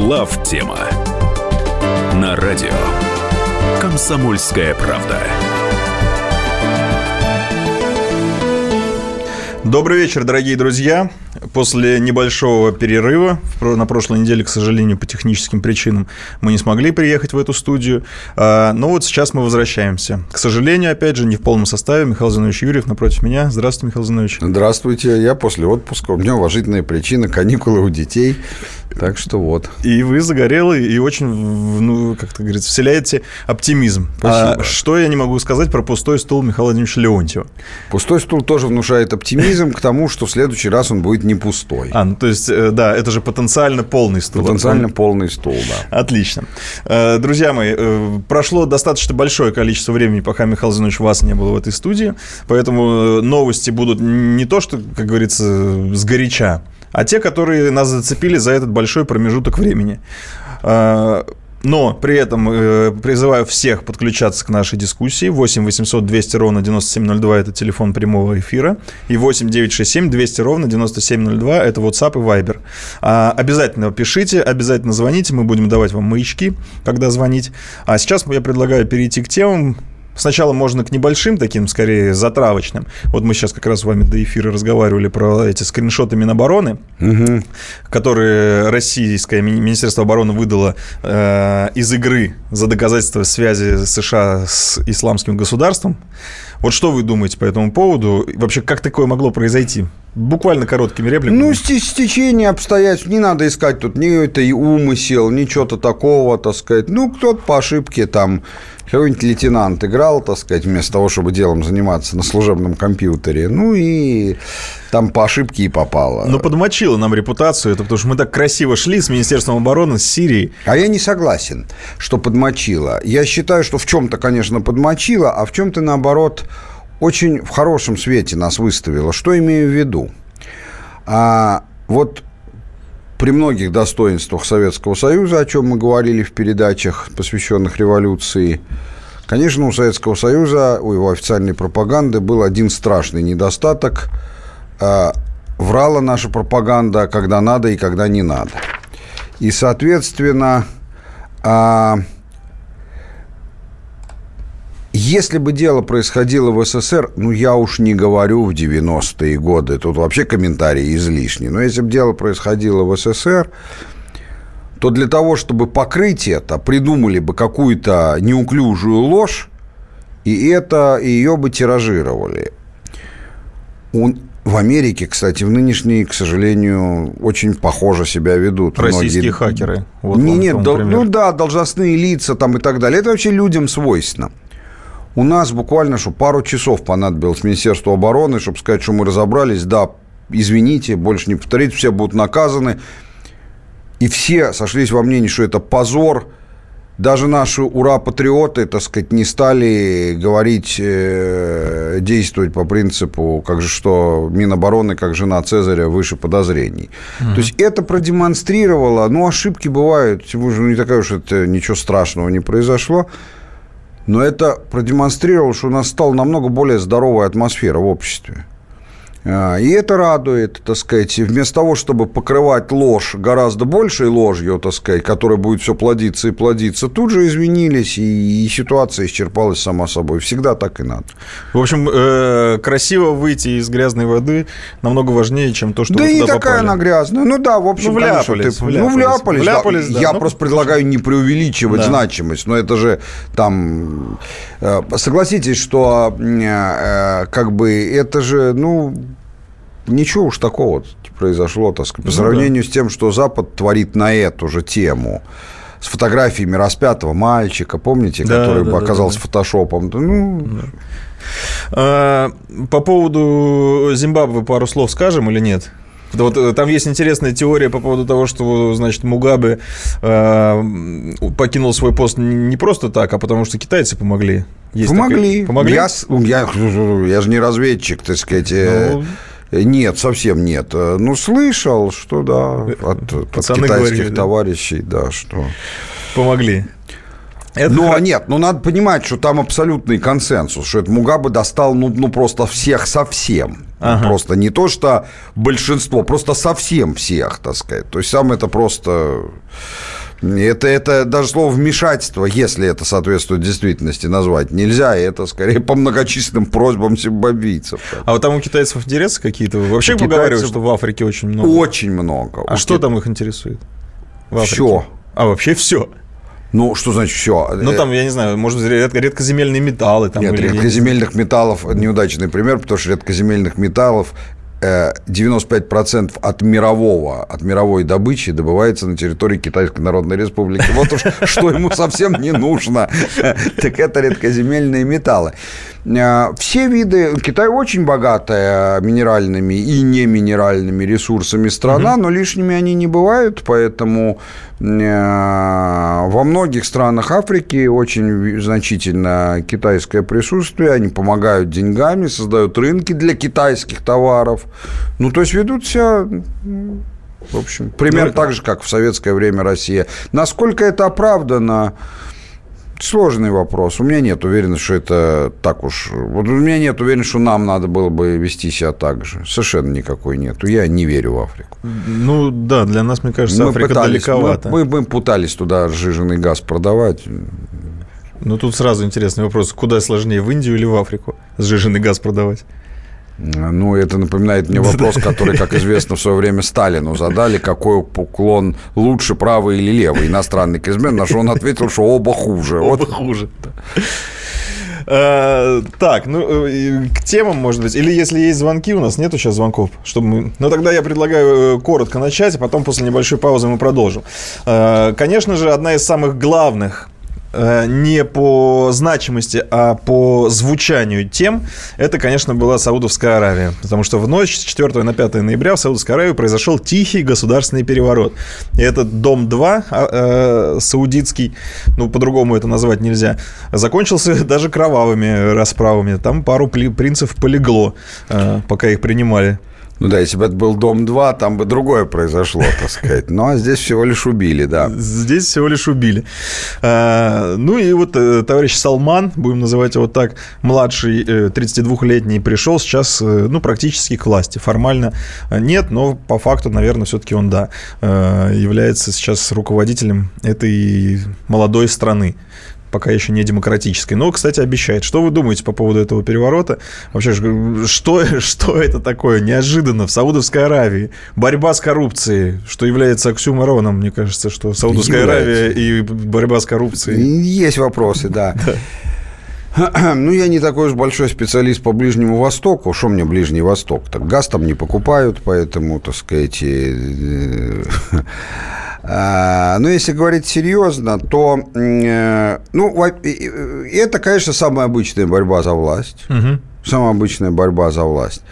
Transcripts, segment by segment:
Глав тема на радио Комсомольская правда. Добрый вечер, дорогие друзья. После небольшого перерыва, на прошлой неделе, к сожалению, по техническим причинам, мы не смогли приехать в эту студию. А, но вот сейчас мы возвращаемся. К сожалению, опять же, не в полном составе. Михаил Зинович Юрьев напротив меня. Здравствуйте, Михаил Зинович. Здравствуйте. Я после отпуска. У меня уважительная причина. Каникулы у детей. Так что вот. И вы загорелый и очень, ну, как то говорится, вселяете оптимизм. Спасибо. А что я не могу сказать про пустой стул Михаила Владимировича Леонтьева? Пустой стул тоже внушает оптимизм к тому, что в следующий раз он будет не пустой. А, ну то есть, э, да, это же потенциально полный стул. Потенциально он... полный стул, да. Отлично. Э, друзья мои, э, прошло достаточно большое количество времени, пока Михаил Зинович вас не было в этой студии, поэтому новости будут не то, что, как говорится, сгоряча, а те, которые нас зацепили за этот большой промежуток времени. Но при этом э, призываю всех подключаться к нашей дискуссии. 8 800 200 ровно 9702 – это телефон прямого эфира. И 8 967 200 ровно 9702 – это WhatsApp и Viber. А, обязательно пишите, обязательно звоните. Мы будем давать вам маячки, когда звонить. А сейчас я предлагаю перейти к темам, Сначала можно к небольшим таким, скорее, затравочным. Вот мы сейчас как раз с вами до эфира разговаривали про эти скриншоты Минобороны, угу. которые российское Министерство обороны выдало э, из игры за доказательство связи США с исламским государством. Вот что вы думаете по этому поводу? Вообще, как такое могло произойти? Буквально короткими репликами. Ну, стечение обстоятельств. Не надо искать тут ни это и умысел, ни чего-то такого, так сказать. Ну, кто-то по ошибке там какой-нибудь лейтенант играл, так сказать, вместо того, чтобы делом заниматься на служебном компьютере. Ну и там по ошибке и попало. Но подмочило нам репутацию это, потому что мы так красиво шли с Министерством обороны, с Сирией. А я не согласен, что подмочило. Я считаю, что в чем-то, конечно, подмочило, а в чем-то, наоборот, очень в хорошем свете нас выставило. Что имею в виду? А, вот при многих достоинствах Советского Союза, о чем мы говорили в передачах, посвященных революции, конечно, у Советского Союза, у его официальной пропаганды был один страшный недостаток. А, врала наша пропаганда, когда надо и когда не надо. И, соответственно, а, если бы дело происходило в СССР, ну, я уж не говорю в 90-е годы, тут вообще комментарии излишни, но если бы дело происходило в СССР, то для того, чтобы покрыть это, придумали бы какую-то неуклюжую ложь, и это, и ее бы тиражировали. Он, в Америке, кстати, в нынешней, к сожалению, очень похоже себя ведут. Российские Многие... хакеры. Вот не, нет, дол... ну да, должностные лица там и так далее. Это вообще людям свойственно. У нас буквально, что пару часов понадобилось Министерству обороны, чтобы сказать, что мы разобрались. Да, извините, больше не повторить, все будут наказаны. И все сошлись во мнении, что это позор. Даже наши ура-патриоты, так сказать, не стали говорить, э, действовать по принципу, как же что Минобороны, как жена Цезаря, выше подозрений. Угу. То есть это продемонстрировало, ну, ошибки бывают, тем же ну, не такая уж это ничего страшного не произошло но это продемонстрировало, что у нас стала намного более здоровая атмосфера в обществе. А, и это радует, так сказать, вместо того, чтобы покрывать ложь гораздо большей ложью, так сказать, которая будет все плодиться и плодиться, тут же извинились, и, и ситуация исчерпалась сама собой. Всегда так и надо. В общем, э, красиво выйти из грязной воды намного важнее, чем то, что Да вы и не такая попали. она грязная. Ну да, в общем, ну, вляпались, конечно, ты, вляпались, ну, вляпались. вляпались да. Да. Я ну, просто предлагаю не преувеличивать да. значимость, но это же там... Э, согласитесь, что э, как бы это же, ну, ничего уж такого произошло, так сказать, по ну, сравнению да. с тем, что Запад творит на эту же тему с фотографиями распятого мальчика, помните, да, который да, оказался да, да. фотошопом. Ну... Да. А, по поводу Зимбабве пару слов скажем или нет? Вот э, там есть интересная теория по поводу того, что, значит, Мугабе э, покинул свой пост не просто так, а потому что китайцы помогли. Есть помогли. Такая... Помогли. Я, я, я же не разведчик, так сказать. Э, ну... Нет, совсем нет. Ну, слышал, что да, от, от китайских говорили, товарищей, да? да, что... Помогли. Это ну, а нет, ну надо понимать, что там абсолютный консенсус, что это Мугабе достал, ну, ну просто всех совсем. Ага. Просто не то, что большинство, просто совсем всех, так сказать. То есть сам это просто Это, это даже слово вмешательство, если это соответствует действительности, назвать нельзя. Это скорее по многочисленным просьбам зимбабвийцев. А вот там у китайцев интересы какие-то? Вообще поговаривают, что в Африке очень много. Очень много. А у что кит... там их интересует? Все. А вообще все. Ну, что значит все? Ну, там, я не знаю, может быть, редко, редкоземельные металлы. Там, Нет, или, редкоземельных металлов неудачный пример, потому что редкоземельных металлов 95% от мирового, от мировой добычи добывается на территории Китайской Народной Республики. Вот уж что ему совсем не нужно, так это редкоземельные металлы. Э, все виды... Китай очень богатая минеральными и неминеральными ресурсами страна, но лишними они не бывают, поэтому э, во многих странах Африки очень значительно китайское присутствие. Они помогают деньгами, создают рынки для китайских товаров. Ну, то есть ведут себя в общем, примерно ну, так же, как в советское время Россия. Насколько это оправдано, Сложный вопрос. У меня нет уверенности, что это так уж... Вот у меня нет уверенности, что нам надо было бы вести себя так же. Совершенно никакой нету. Я не верю в Африку. Ну, да, для нас, мне кажется, мы Африка пытались, далековато. Мы, мы, мы пытались туда сжиженный газ продавать. Ну, тут сразу интересный вопрос. Куда сложнее, в Индию или в Африку сжиженный газ продавать? Ну, это напоминает мне вопрос, который, как известно, в свое время Сталину задали, какой уклон лучше, правый или левый, иностранный корреспондент, на что он ответил, что оба хуже. Оба вот. хуже. А, так, ну, э, к темам, может быть. Или если есть звонки, у нас нету сейчас звонков, чтобы мы... Ну, тогда я предлагаю э, коротко начать, а потом после небольшой паузы мы продолжим. Конечно же, одна из самых главных Э, не по значимости, а по звучанию тем, это, конечно, была Саудовская Аравия. Потому что в ночь с 4 на 5 ноября в Саудовской Аравии произошел тихий государственный переворот. И этот Дом-2 а, э, саудитский, ну, по-другому это назвать нельзя, закончился даже кровавыми расправами. Там пару принцев полегло, э, пока их принимали. Ну да, если бы это был Дом-2, там бы другое произошло, так сказать. А здесь всего лишь убили, да. Здесь всего лишь убили. А, ну и вот э, товарищ Салман, будем называть его так, младший, 32-летний, э, пришел сейчас, э, ну, практически к власти. Формально нет, но по факту, наверное, все-таки он, да, является сейчас руководителем этой молодой страны пока еще не демократической. Но, кстати, обещает. Что вы думаете по поводу этого переворота? Вообще, что, что это такое? Неожиданно в Саудовской Аравии борьба с коррупцией, что является оксюмороном, мне кажется, что Саудовская является. Аравия и борьба с коррупцией. Есть вопросы, да. Ну, я не такой уж большой специалист по Ближнему Востоку. Что мне Ближний Восток? Так газ там не покупают, поэтому, так сказать... Э, а, но если говорить серьезно, то, э, ну, это, конечно, самая обычная борьба за власть. Угу. Самая обычная борьба за власть.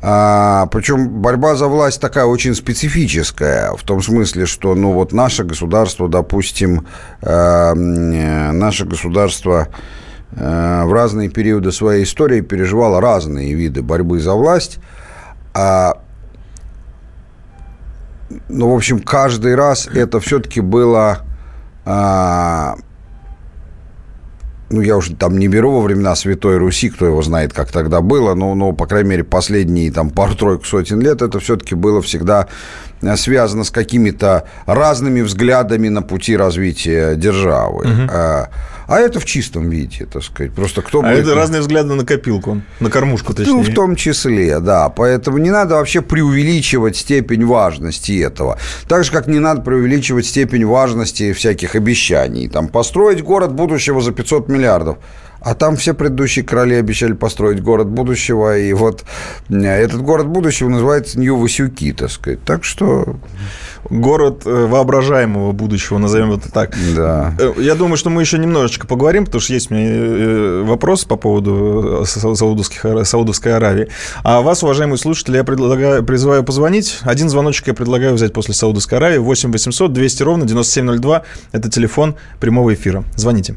А, причем борьба за власть такая очень специфическая, в том смысле, что ну, вот наше государство, допустим, э, наше государство э, в разные периоды своей истории переживало разные виды борьбы за власть. А ну, в общем, каждый раз это все-таки было... А, ну, я уже там не беру во времена Святой Руси, кто его знает, как тогда было, но, но по крайней мере, последние там пару-тройку сотен лет это все-таки было всегда э, связано с какими-то разными взглядами на пути развития державы. Угу. А это в чистом виде, так сказать. Просто кто а будет... это разные взгляды на копилку, на кормушку, точнее. Ну, в том числе, да. Поэтому не надо вообще преувеличивать степень важности этого. Так же, как не надо преувеличивать степень важности всяких обещаний. Там, построить город будущего за 500 миллиардов. А там все предыдущие короли обещали построить город будущего, и вот этот город будущего называется Нью-Васюки, так сказать. Так что город э, воображаемого будущего, назовем это так. Да. Э, я думаю, что мы еще немножечко поговорим, потому что есть у меня э, вопрос по поводу Саудовских, Саудовской Аравии. А вас, уважаемые слушатели, я предлагаю, призываю позвонить. Один звоночек я предлагаю взять после Саудовской Аравии. 8 800 200 ровно 9702. Это телефон прямого эфира. Звоните.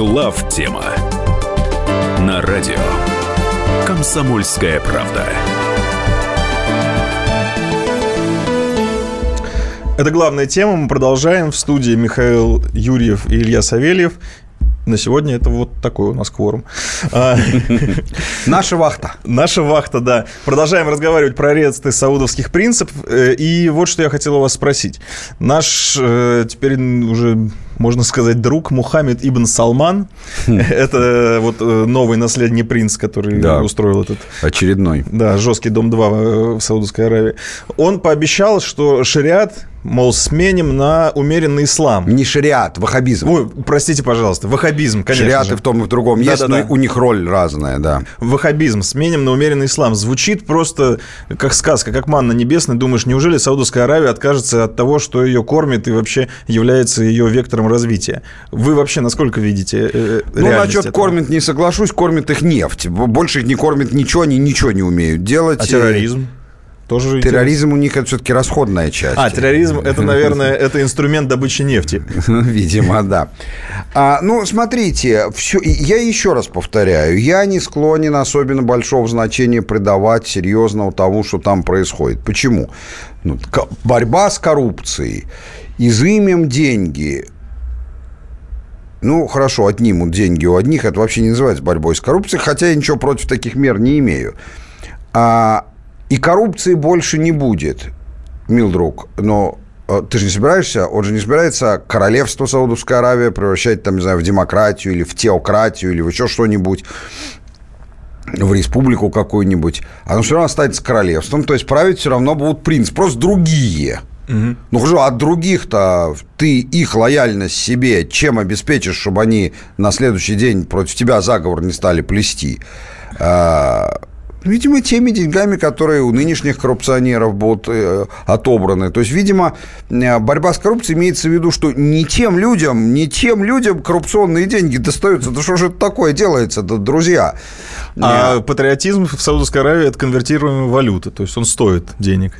Глав тема на радио Комсомольская правда. Это главная тема. Мы продолжаем. В студии Михаил Юрьев и Илья Савельев. На сегодня это вот такой у нас кворум. А, Наша вахта. Наша вахта, да. Продолжаем разговаривать про аресты саудовских принципов. Э, и вот что я хотел у вас спросить. Наш э, теперь уже можно сказать, друг Мухаммед Ибн Салман. Хм. Это вот э, новый наследный принц, который да. устроил этот... Очередной. Да, жесткий дом 2 в Саудовской Аравии. Он пообещал, что шариат мол, сменим на умеренный ислам. Не шариат, ваххабизм. Ой, простите, пожалуйста, ваххабизм, конечно Шариаты же. в том и в другом да, есть, да, но да. у них роль разная, да. Ваххабизм, сменим на умеренный ислам. Звучит просто как сказка, как манна небесная. Думаешь, неужели Саудовская Аравия откажется от того, что ее кормит и вообще является ее вектором развития? Вы вообще насколько видите э, Ну, насчет этого? кормит не соглашусь, кормит их нефть. Больше их не кормит ничего, они ничего не умеют делать. А терроризм? Тоже терроризм у них это все-таки расходная часть. А, терроризм это, наверное, это инструмент добычи нефти. Видимо, да. А, ну, смотрите, все, я еще раз повторяю, я не склонен особенно большого значения придавать серьезного тому, что там происходит. Почему? Ну, борьба с коррупцией, изымем деньги, ну, хорошо, отнимут деньги у одних, это вообще не называется борьбой с коррупцией, хотя я ничего против таких мер не имею. А и коррупции больше не будет, мил друг. Но э, ты же не собираешься, он же не собирается королевство Саудовская Аравия превращать, там, не знаю, в демократию или в теократию или в еще что-нибудь в республику какую-нибудь, оно все равно останется королевством, то есть править все равно будут принцы, просто другие. Угу. Ну хорошо, от других-то ты их лояльность себе чем обеспечишь, чтобы они на следующий день против тебя заговор не стали плести? А, Видимо, теми деньгами, которые у нынешних коррупционеров будут э, отобраны. То есть, видимо, э, борьба с коррупцией имеется в виду, что не тем людям, не тем людям коррупционные деньги достаются. Да что же это такое делается, да, друзья? А Нет. патриотизм в Саудовской Аравии – это конвертируемая валюта, то есть он стоит денег.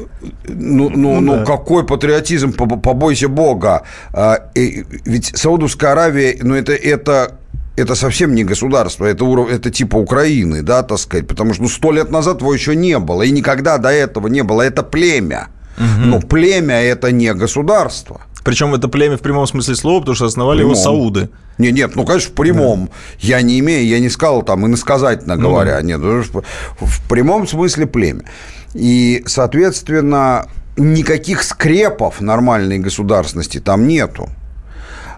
Ну, ну, ну, ну да. какой патриотизм, побойся бога. А, ведь Саудовская Аравия, ну, это, это это совсем не государство, это, уров... это типа Украины, да, так сказать, потому что ну, сто лет назад его еще не было, и никогда до этого не было, это племя. Угу. Но племя – это не государство. Причем это племя в прямом смысле слова, потому что основали его сауды. Не, нет, ну, конечно, в прямом. Да. Я не имею, я не сказал там иносказательно ну, говоря. Да. Нет, в прямом смысле племя. И, соответственно, никаких скрепов нормальной государственности там нету.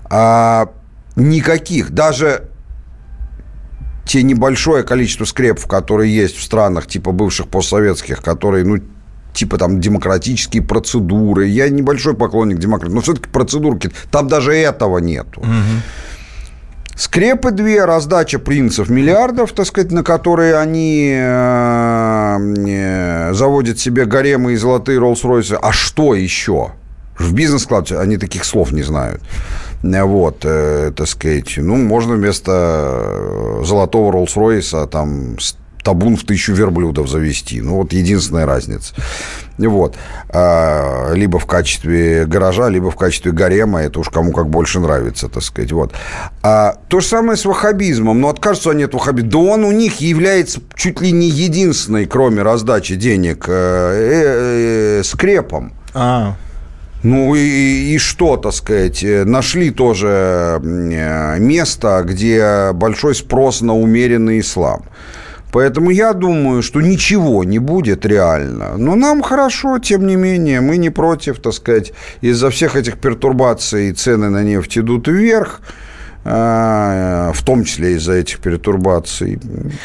А никаких. Даже те небольшое количество скрепов, которые есть в странах типа бывших постсоветских, которые, ну, типа там демократические процедуры. Я небольшой поклонник демократии, но все-таки процедурки, там даже этого нету. Угу. Скрепы две, раздача принцев миллиардов, так сказать, на которые они э, э, заводят себе гаремы и золотые Роллс-Ройсы. А что еще? В бизнес-классе они таких слов не знают. Вот, э, так сказать, ну, можно вместо э, золотого Роллс-Ройса там табун в тысячу верблюдов завести. Ну, вот единственная разница. Вот. А, либо в качестве гаража, либо в качестве гарема. Это уж кому как больше нравится, так сказать. Вот. А, то же самое с ваххабизмом. Но откажутся они от ваххабизма. Да он у них является чуть ли не единственной, кроме раздачи денег, э, э, э, скрепом. А. Ну и, и что, так сказать, э, нашли тоже э, место, где большой спрос на умеренный ислам. Поэтому я думаю, что ничего не будет реально. Но нам хорошо, тем не менее, мы не против, так сказать, из-за всех этих пертурбаций цены на нефть идут вверх. А, в том числе из-за этих перетурбаций.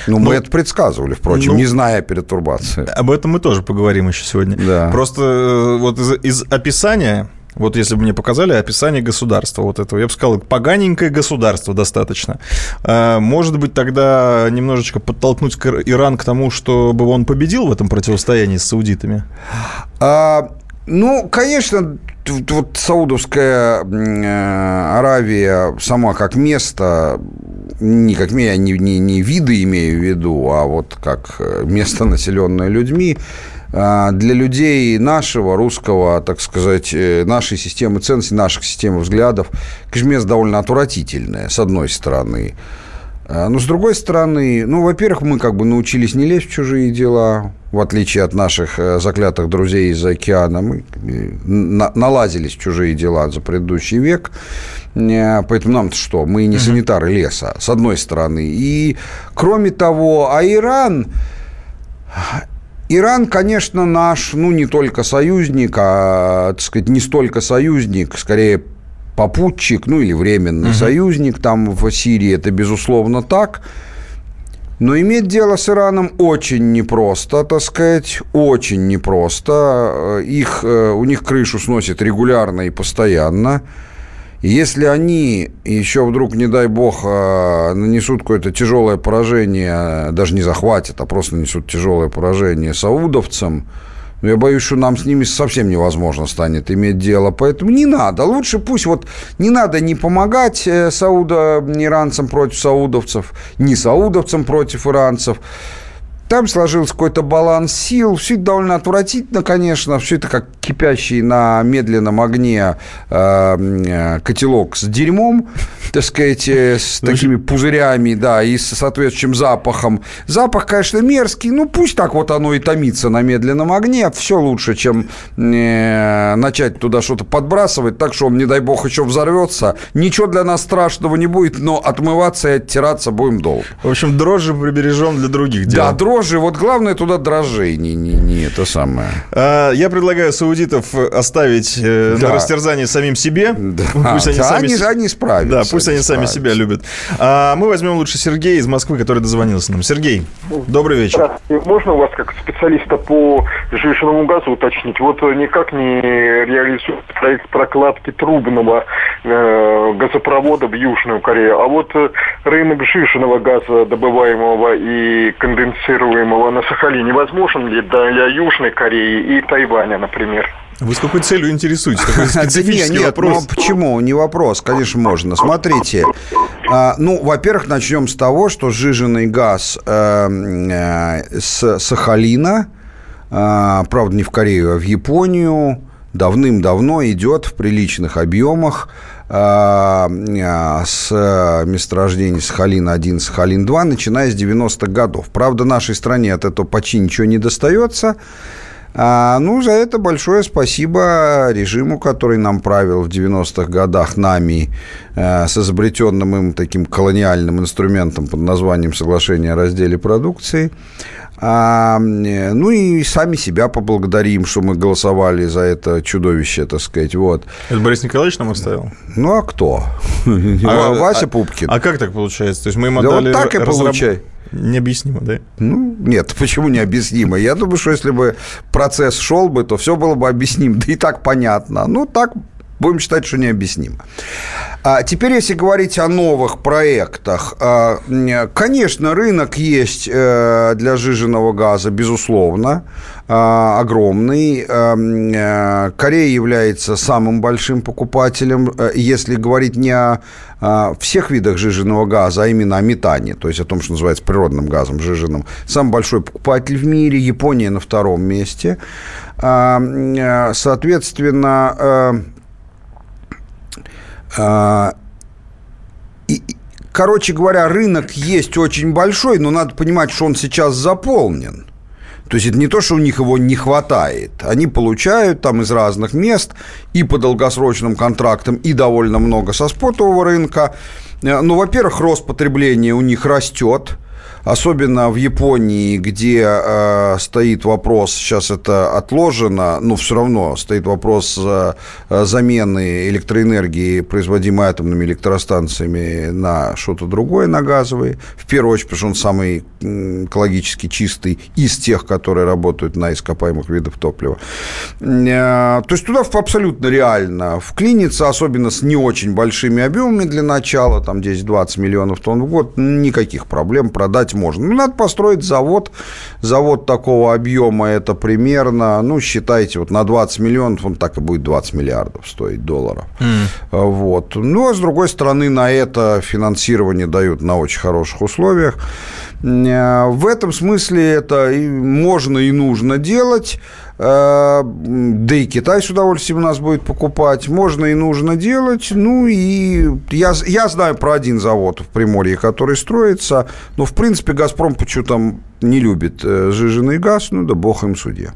Ну, мы ну, это предсказывали, впрочем, ну, не зная перетурбации. Об этом мы тоже поговорим еще сегодня. Да. Просто э, вот из, из описания вот если бы мне показали описание государства вот этого, я бы сказал, поганенькое государство достаточно. А, может быть, тогда немножечко подтолкнуть Иран к тому, чтобы он победил в этом противостоянии с саудитами? А, ну, конечно, вот Саудовская Аравия сама как место, не как я не, не, не виды имею в виду, а вот как место, населенное людьми, для людей нашего, русского, так сказать, нашей системы ценностей, наших систем взглядов, конечно, место довольно отвратительное, с одной стороны. А, но с другой стороны, ну, во-первых, мы как бы научились не лезть в чужие дела, в отличие от наших э, заклятых друзей из океана. Мы э, налазились чужие дела за предыдущий век. Э, поэтому нам что? Мы не санитары леса, с одной стороны. И, кроме того, а Иран... Иран, конечно, наш, ну, не только союзник, а, так сказать, не столько союзник, скорее попутчик, ну или временный угу. союзник там в Сирии, это безусловно так. Но иметь дело с Ираном очень непросто, так сказать, очень непросто. Их, э, у них крышу сносит регулярно и постоянно. Если они еще вдруг, не дай бог, э, нанесут какое-то тяжелое поражение, даже не захватят, а просто нанесут тяжелое поражение саудовцам, но я боюсь, что нам с ними совсем невозможно станет иметь дело. Поэтому не надо. Лучше пусть вот не надо не помогать э, саудо-иранцам против саудовцев, не саудовцам против иранцев. Там сложился какой-то баланс сил. Все это довольно отвратительно, конечно. Все это как кипящий на медленном огне э, э котелок с дерьмом, так сказать, э, с ну, такими пузырями, да, и с соответствующим запахом. Запах, конечно, мерзкий. Ну, пусть так вот оно и томится на медленном огне. Все лучше, чем э, начать туда что-то подбрасывать, так что он, не дай бог, еще взорвется. Ничего для нас страшного не будет, но отмываться и оттираться будем долго. В общем, дрожжи прибережем для других дел. Да, дрожжи. Вот главное туда дрожжей, не, не, не это самое. А, я предлагаю саудитов оставить э, да. на растерзание самим себе. Да. Пусть они, да, сами... они, они справятся. Да, пусть они, они сами себя любят. А мы возьмем лучше Сергея из Москвы, который дозвонился нам. Сергей, добрый вечер. Можно у вас как специалиста по жиженному газу уточнить? Вот никак не реализует проект прокладки трубного э, газопровода в Южную Корею, а вот рынок жиженного газа, добываемого и конденсируемого планируемого на Сахалине возможен ли для Южной Кореи и Тайваня, например? Вы с какой целью интересуетесь? Такой специфический нет, вопрос. Ну, почему? Не вопрос, конечно, можно. Смотрите, а, ну, во-первых, начнем с того, что сжиженный газ э, э, с Сахалина, э, правда, не в Корею, а в Японию, давным-давно идет в приличных объемах а, а, с месторождений Сахалин-1, Сахалин-2, начиная с 90-х годов. Правда, нашей стране от этого почти ничего не достается. А, ну, за это большое спасибо режиму, который нам правил в 90-х годах нами э, с изобретенным им таким колониальным инструментом под названием «Соглашение о разделе продукции». А, ну и сами себя поблагодарим, что мы голосовали за это чудовище, так сказать. Вот. Это Борис Николаевич нам оставил? Ну, а кто? А, Вася а, Пупкин. А как так получается? То есть мы да отдали... вот так и разраб... получай. Необъяснимо, да? Ну, нет, почему необъяснимо? Я думаю, что если бы процесс шел бы, то все было бы объяснимо. Да и так понятно. Ну, так Будем считать, что необъяснимо. А теперь, если говорить о новых проектах, а, конечно, рынок есть э, для жиженного газа, безусловно, а, огромный. Э, Корея является самым большим покупателем, э, если говорить не о всех видах жиженного газа, а именно о метане, то есть о том, что называется природным газом жиженным. Самый большой покупатель в мире, Япония на втором месте. Соответственно, а, и, короче говоря, рынок есть очень большой, но надо понимать, что он сейчас заполнен. То есть это не то, что у них его не хватает. Они получают там из разных мест и по долгосрочным контрактам, и довольно много со спотового рынка. Э, ну, во-первых, рост потребления у них растет особенно в Японии, где э, стоит вопрос, сейчас это отложено, но все равно стоит вопрос э, замены электроэнергии, производимой атомными электростанциями, на что-то другое, на газовые. В первую очередь, потому что он самый экологически чистый из тех, которые работают на ископаемых видах топлива. Э, то есть туда абсолютно реально вклиниться, особенно с не очень большими объемами для начала, там 10-20 миллионов тонн в год, никаких проблем продать возможно. Ну, надо построить завод. Завод такого объема это примерно, ну, считайте, вот на 20 миллионов он так и будет 20 миллиардов стоить долларов. Mm. Вот. Ну, а с другой стороны, на это финансирование дают на очень хороших условиях. Э, в этом смысле это можно и нужно делать. Э, да и Китай с удовольствием нас будет покупать. Можно и нужно делать. Ну и я, я знаю про один завод в Приморье, который строится. Но, в принципе, «Газпром» почему-то не любит э, сжиженный газ. Ну да бог им судья.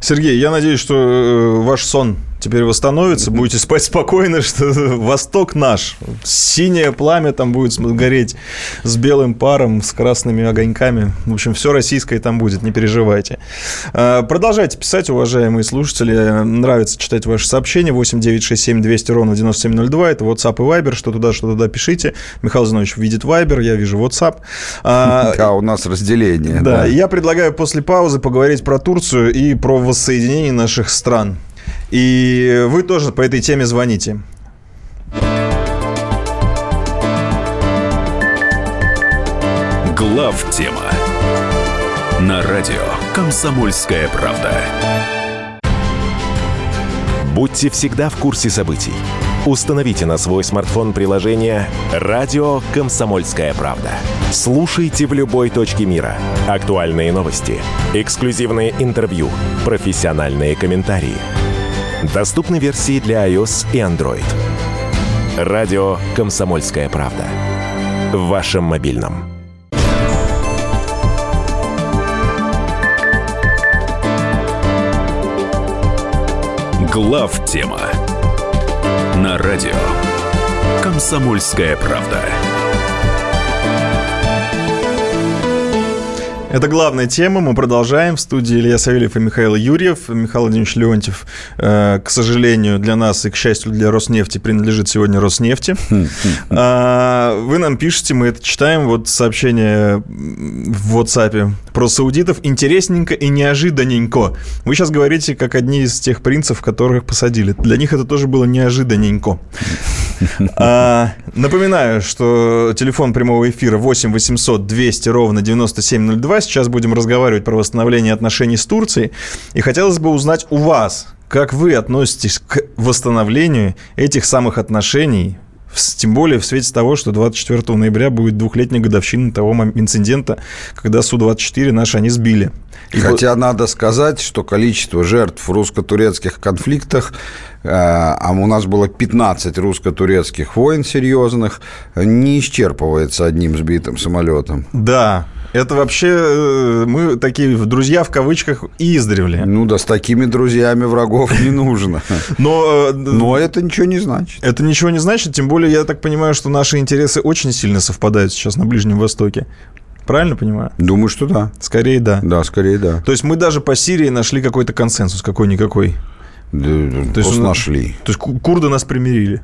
Сергей, я надеюсь, что ваш сон теперь восстановится, будете спать спокойно, что Восток наш. Синее пламя там будет гореть с белым паром, с красными огоньками. В общем, все российское там будет, не переживайте. А, продолжайте писать, уважаемые слушатели. Нравится читать ваши сообщения. 8 9 6 7 200 ровно 9702. Это WhatsApp и Viber. Что туда, что туда пишите. Михаил Зинович видит Viber, я вижу WhatsApp. А, да, у нас разделение. Да, да, я предлагаю после паузы поговорить про Турцию и про воссоединение наших стран. И вы тоже по этой теме звоните. Глав тема на радио Комсомольская правда. Будьте всегда в курсе событий. Установите на свой смартфон приложение «Радио Комсомольская правда». Слушайте в любой точке мира. Актуальные новости, эксклюзивные интервью, профессиональные комментарии – Доступны версии для iOS и Android. Радио «Комсомольская правда». В вашем мобильном. Глав тема на радио «Комсомольская правда». Это главная тема. Мы продолжаем. В студии Илья Савельев и Михаил Юрьев. Михаил Владимирович Леонтьев, э, к сожалению, для нас и, к счастью, для Роснефти принадлежит сегодня Роснефти. А, вы нам пишете, мы это читаем. Вот сообщение в WhatsApp про саудитов. Интересненько и неожиданненько. Вы сейчас говорите, как одни из тех принцев, которых посадили. Для них это тоже было неожиданненько. А, напоминаю, что телефон прямого эфира 8 800 200 ровно 9702 сейчас будем разговаривать про восстановление отношений с Турцией. И хотелось бы узнать у вас, как вы относитесь к восстановлению этих самых отношений тем более в свете того, что 24 ноября будет двухлетняя годовщина того инцидента, когда Су-24 наши они сбили. И Хотя вот... надо сказать, что количество жертв в русско-турецких конфликтах, э, а у нас было 15 русско-турецких войн серьезных, не исчерпывается одним сбитым самолетом. Да, это вообще э, мы такие друзья в кавычках издревле. Ну да, с такими друзьями врагов не нужно. Но, э, Но это ничего не значит. Это ничего не значит, тем более я так понимаю, что наши интересы очень сильно совпадают сейчас на Ближнем Востоке. Правильно понимаю? Думаю, что да. Скорее да. Да, скорее да. То есть мы даже по Сирии нашли какой-то консенсус, какой-никакой. Да, то есть нашли. То есть курды нас примирили.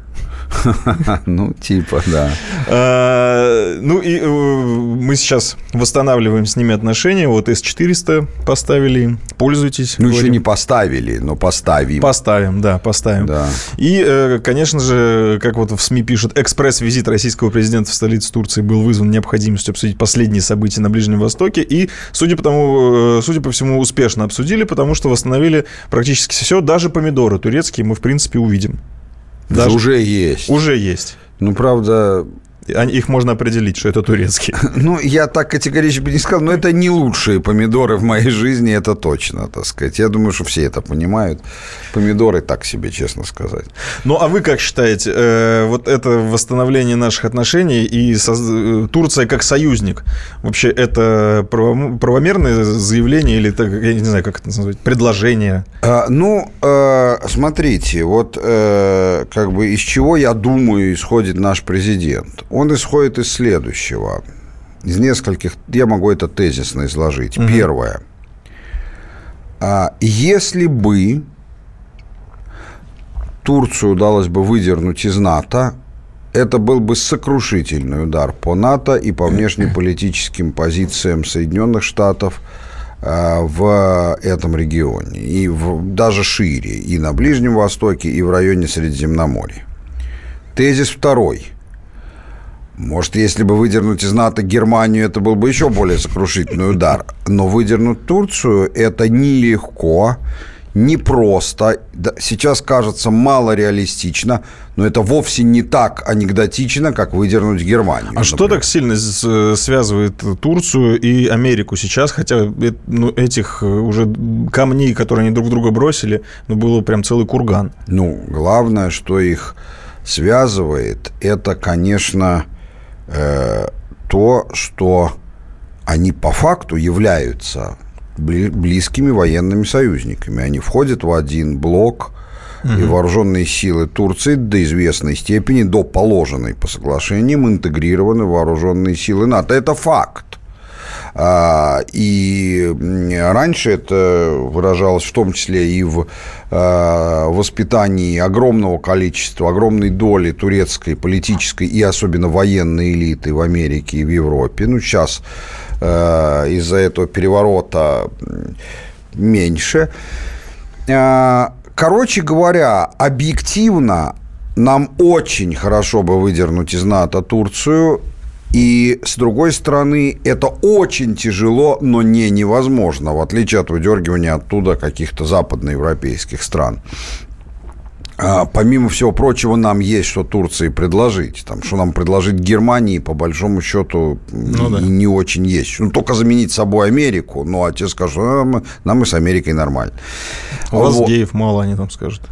Ну, типа, да. А, ну, и э, мы сейчас восстанавливаем с ними отношения. Вот С-400 поставили, пользуйтесь. Ну, еще не поставили, но поставим. Поставим, да, поставим. И, э, конечно же, как вот в СМИ пишут, экспресс-визит российского президента в столицу Турции был вызван необходимостью обсудить последние события на Ближнем Востоке. И, судя по, тому, э, судя по всему, успешно обсудили, потому что восстановили практически все. Даже помидоры турецкие мы, в принципе, увидим. Даже... Уже есть. Уже есть. Ну, правда, их можно определить, что это турецкие. Ну, я так категорически бы не сказал, но это не лучшие помидоры в моей жизни, это точно, так сказать. Я думаю, что все это понимают. Помидоры так себе, честно сказать. Ну, а вы как считаете, э, вот это восстановление наших отношений и со, э, Турция как союзник, вообще это правомерное заявление или, так, я не знаю, как это назвать, предложение? А, ну, э, смотрите, вот э, как бы из чего, я думаю, исходит наш президент он исходит из следующего. Из нескольких, я могу это тезисно изложить. Угу. Первое. А если бы Турцию удалось бы выдернуть из НАТО, это был бы сокрушительный удар по НАТО и по внешнеполитическим позициям Соединенных Штатов а, в этом регионе. И в, даже шире. И на Ближнем Востоке, и в районе Средиземноморья. Тезис второй – Может, если бы выдернуть из НАТО Германию, это был бы еще более сокрушительный удар. Но выдернуть Турцию – это нелегко, непросто. Сейчас кажется мало реалистично, но это вовсе не так анекдотично, как выдернуть Германию. А например. что так сильно связывает Турцию и Америку сейчас? Хотя ну, этих уже камней, которые они друг друга бросили, ну, было прям целый курган. Ну, главное, что их связывает, это, конечно, Э, то, что они по факту являются близкими военными союзниками. Они входят в один блок, угу. и вооруженные силы Турции до известной степени, до положенной по соглашениям, интегрированы в вооруженные силы НАТО. Это факт. А, и раньше это выражалось в том числе и в а, воспитании огромного количества, огромной доли турецкой политической и особенно военной элиты в Америке и в Европе. Ну, сейчас а, из-за этого переворота меньше. Короче говоря, объективно нам очень хорошо бы выдернуть из НАТО Турцию и, с другой стороны, это очень тяжело, но не невозможно, в отличие от выдергивания оттуда каких-то западноевропейских стран. А, помимо всего прочего, нам есть что Турции предложить. Там, что нам предложить Германии, по большому счету, ну, да. не очень есть. Ну, только заменить собой Америку. Ну, а те скажут, нам, нам и с Америкой нормально. У вас вот. геев мало, они там скажут.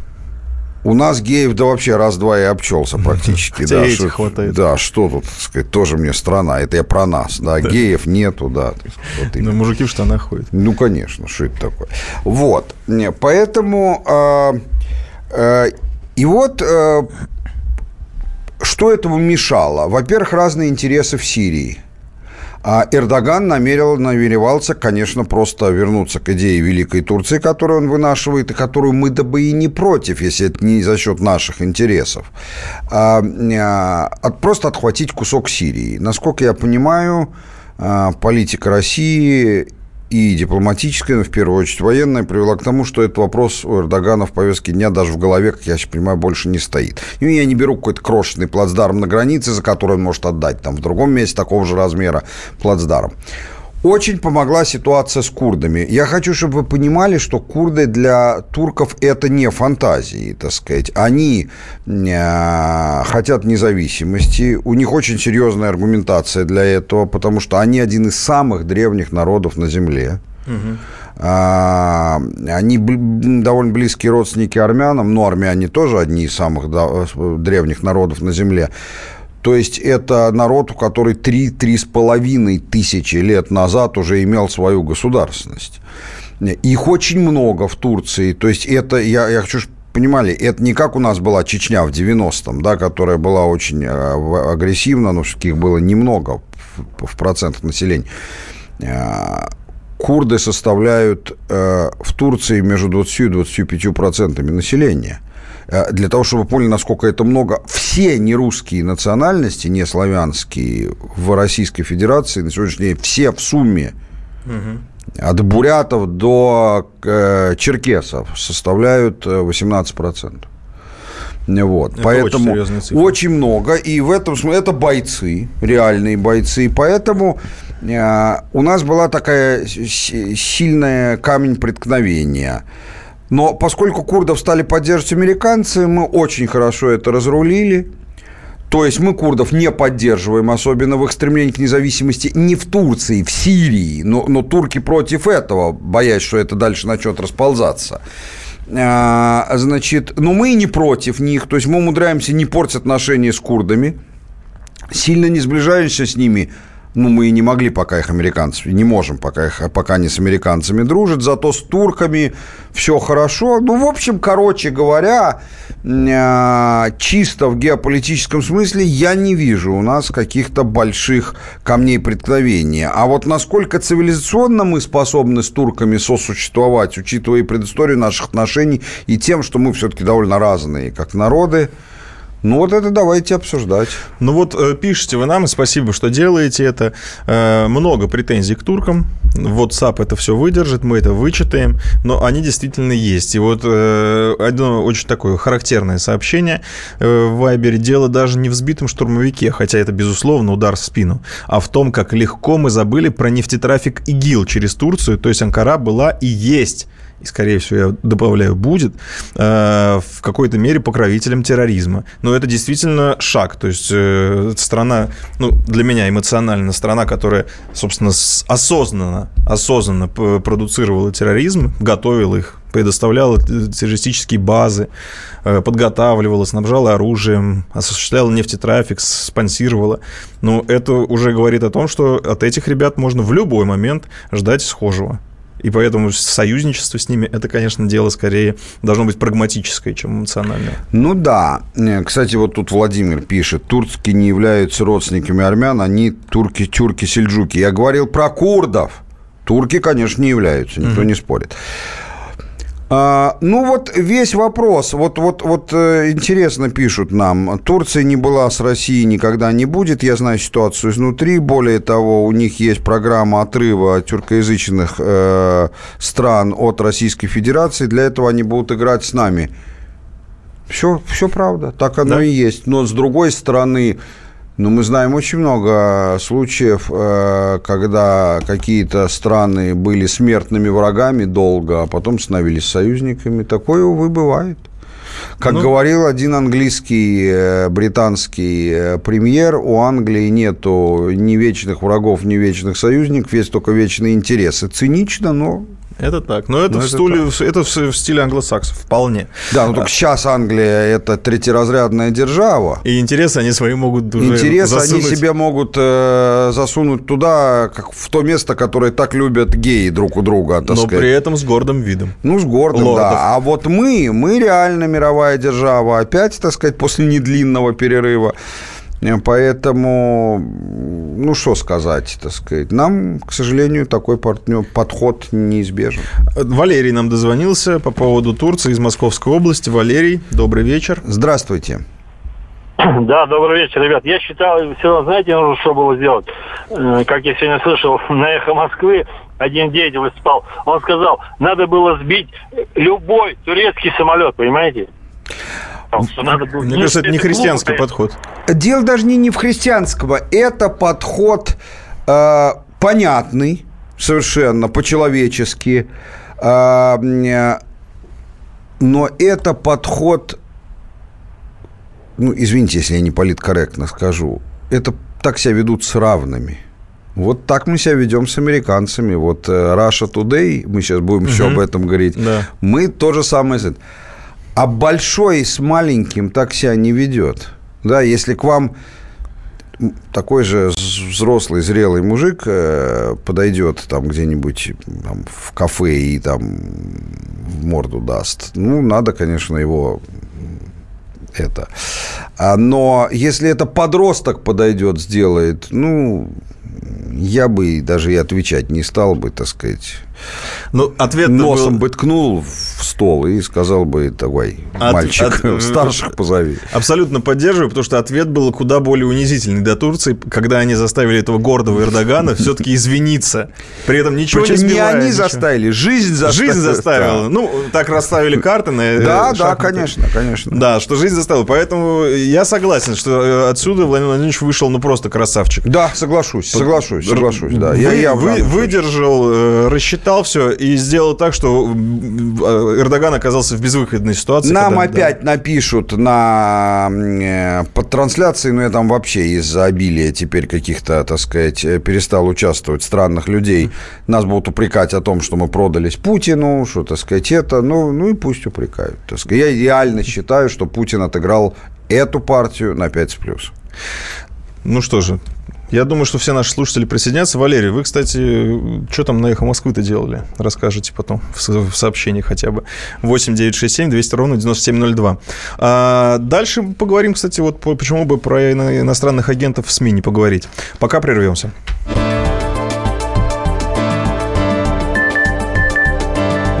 У нас геев да вообще раз-два и обчелся практически. Хотя да, что, хватает. Да, что тут, так сказать, тоже мне страна. Это я про нас. Да, да. геев нету, да. Вот ну, мужики в штанах ходят. Ну, конечно, что это такое. Вот. Поэтому... Э, э, и вот... Э, что этому мешало? Во-первых, разные интересы в Сирии. А Эрдоган намерил, намеревался, конечно, просто вернуться к идее Великой Турции, которую он вынашивает, и которую мы да бы и не против, если это не за счет наших интересов. А, а, просто отхватить кусок Сирии. Насколько я понимаю, а, политика России и дипломатическая, но в первую очередь военная, привела к тому, что этот вопрос у Эрдогана в повестке дня даже в голове, как я сейчас понимаю, больше не стоит. И я не беру какой-то крошечный плацдарм на границе, за который он может отдать там в другом месте такого же размера плацдарм. Очень помогла ситуация с курдами. Я хочу, чтобы вы понимали, что курды для турков это не фантазии, так сказать. Они э, хотят независимости. У них очень серьезная аргументация для этого, потому что они один из самых древних народов на Земле. Угу. А, они довольно близкие родственники армянам, но армяне тоже одни из самых древних народов на Земле. То есть это народ, который 3-3,5 тысячи лет назад уже имел свою государственность. Их очень много в Турции. То есть это, я, я хочу понимали, это не как у нас была Чечня в 90-м, да, которая была очень э, агрессивна, но все-таки их было немного в, в процентах населения. Э, курды составляют э, в Турции между 20 и 25 процентами населения. Э, для того, чтобы поняли, насколько это много, все нерусские национальности, не славянские, в Российской Федерации на сегодняшний день все в сумме угу. от бурятов до э, черкесов составляют 18%. Э, вот. Это Поэтому очень, очень много. И в этом смысле это бойцы, реальные бойцы. Поэтому э, у нас была такая сильная камень преткновения – но поскольку курдов стали поддерживать американцы, мы очень хорошо это разрулили. То есть мы курдов не поддерживаем, особенно в их стремлении к независимости не в Турции, в Сирии. Но, но турки против этого, боясь, что это дальше начнет расползаться. А, значит, но мы не против них. То есть мы умудряемся не портить отношения с курдами, сильно не сближаемся с ними – ну, мы и не могли пока их американцев, не можем пока их, пока они с американцами дружат, зато с турками все хорошо. Ну, в общем, короче говоря, а, чисто в геополитическом смысле я не вижу у нас каких-то больших камней преткновения. А вот насколько цивилизационно мы способны с турками сосуществовать, учитывая и предысторию наших отношений, и тем, что мы все-таки довольно разные, как народы, Ну вот это давайте обсуждать. Ну вот э, пишите вы нам, спасибо, что делаете это. Э, много претензий к туркам. WhatsApp это все выдержит, мы это вычитаем, но они действительно есть. И вот э, одно очень такое характерное сообщение в Вайбере. Дело даже не в сбитом штурмовике, хотя это, безусловно, удар в спину, а в том, как легко мы забыли про нефтетрафик ИГИЛ через Турцию. То есть Анкара была и есть и, скорее всего, я добавляю, будет, э, в какой-то мере покровителем терроризма. Но это действительно шаг. То есть э, страна, ну, для меня эмоционально, страна, которая, собственно, осознанно, осознанно продуцировала терроризм, готовила их, предоставляла террористические базы, э, подготавливала, снабжала оружием, осуществляла нефтетрафик, спонсировала. Но это уже говорит о том, что от этих ребят можно в любой момент ждать схожего. И поэтому союзничество с ними, это, конечно, дело скорее должно быть прагматическое, чем эмоциональное. Ну да. Кстати, вот тут Владимир пишет, турки не являются родственниками армян, они турки, тюрки, сельджуки. Я говорил про курдов. Турки, конечно, не являются, никто угу. не спорит. А, ну вот весь вопрос, вот, вот, вот э, интересно пишут нам, Турция не была с Россией, никогда не будет, я знаю ситуацию изнутри, более того, у них есть программа отрыва тюркоязычных э, стран от Российской Федерации, для этого они будут играть с нами. Все, все правда, так оно да. и есть, но с другой стороны, но мы знаем очень много случаев, э, когда какие-то страны были смертными врагами долго, а потом становились союзниками. Такое, увы, бывает. Как ну, говорил один английский, э, британский э, премьер, у Англии нету ни вечных врагов, ни вечных союзников, есть только вечные интересы. Цинично, но это так. Но это, Но в, это, стуле, это в, в стиле англосаксов, вполне. Да, но только а. сейчас Англия – это третьеразрядная держава. И интересы они свои могут уже Интересы засунуть. они себе могут э, засунуть туда, как в то место, которое так любят геи друг у друга, так Но сказать. при этом с гордым видом. Ну, с гордым, Лордов. да. А вот мы, мы реально мировая держава. Опять, так сказать, после недлинного перерыва. Поэтому, ну что сказать, так сказать, нам, к сожалению, такой партнер, подход неизбежен. Валерий нам дозвонился по поводу Турции из Московской области. Валерий, добрый вечер. Здравствуйте. Да, добрый вечер, ребят. Я считал, все равно, знаете, нужно что было сделать? Э, как я сегодня слышал на «Эхо Москвы», один деятель выступал. Он сказал, надо было сбить любой турецкий самолет, понимаете? Что надо было... Мне кажется, это не христианский глупо, подход. Дело даже не, не в христианского. Это подход э, понятный совершенно, по-человечески. Э, но это подход... Ну, извините, если я не политкорректно скажу. Это так себя ведут с равными. Вот так мы себя ведем с американцами. Вот э, Russia Today, мы сейчас будем угу. еще об этом говорить. Да. Мы то же самое... А большой с маленьким так себя не ведет. Да, если к вам такой же взрослый, зрелый мужик э, подойдет там где-нибудь там, в кафе и там в морду даст, ну, надо, конечно, его это. А, но если это подросток подойдет, сделает, ну, я бы даже и отвечать не стал бы, так сказать. Ну, ответ Носом был... бы ткнул в стол и сказал бы, давай, от, мальчик, от, старших позови. Абсолютно поддерживаю, потому что ответ был куда более унизительный для Турции, когда они заставили этого гордого Эрдогана все-таки извиниться. При этом ничего Причем не сбивая. не они заставили, жизнь заставила. Жизнь заставила. Да. Ну, так расставили карты на э, Да, да, конечно, конечно. Да, что жизнь заставила. Поэтому я согласен, что э, отсюда Владимир Владимирович вышел, ну, просто красавчик. Да, соглашусь, соглашусь, соглашусь, да. Вы, я, я вы, выдержал, э, рассчитал все и сделал так, что Эрдоган оказался в безвыходной ситуации. Нам когда, опять да. напишут на под трансляцией, но я там вообще из-за обилия теперь каких-то, так сказать, перестал участвовать странных людей. Нас будут упрекать о том, что мы продались Путину, что, так сказать, это, ну, ну и пусть упрекают. Так сказать. Я идеально считаю, что Путин отыграл эту партию на 5 с плюс. Ну что же, я думаю, что все наши слушатели присоединятся. Валерий, вы, кстати, что там на «Эхо Москвы»-то делали? Расскажите потом в сообщении хотя бы. 8 9 6 7 200 ровно 9702. А дальше поговорим, кстати, вот почему бы про иностранных агентов в СМИ не поговорить. Пока прервемся.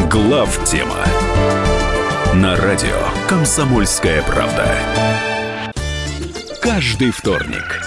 Глав тема на радио «Комсомольская правда». каждый вторник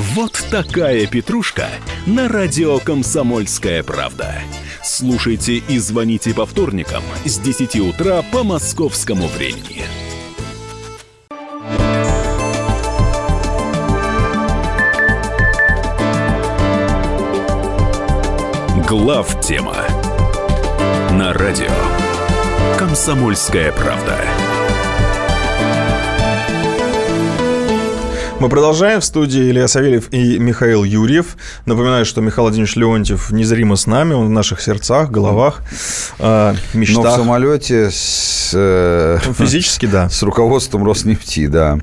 Вот такая петрушка на радио «Комсомольская правда». Слушайте и звоните по вторникам с 10 утра по московскому времени. Глав тема на радио «Комсомольская правда». Мы продолжаем. В студии Илья Савельев и Михаил Юрьев. Напоминаю, что Михаил Владимирович Леонтьев незримо с нами. Он в наших сердцах, головах, э, мечтах. Но в самолете с... э, Физически, да. С руководством Роснефти, да.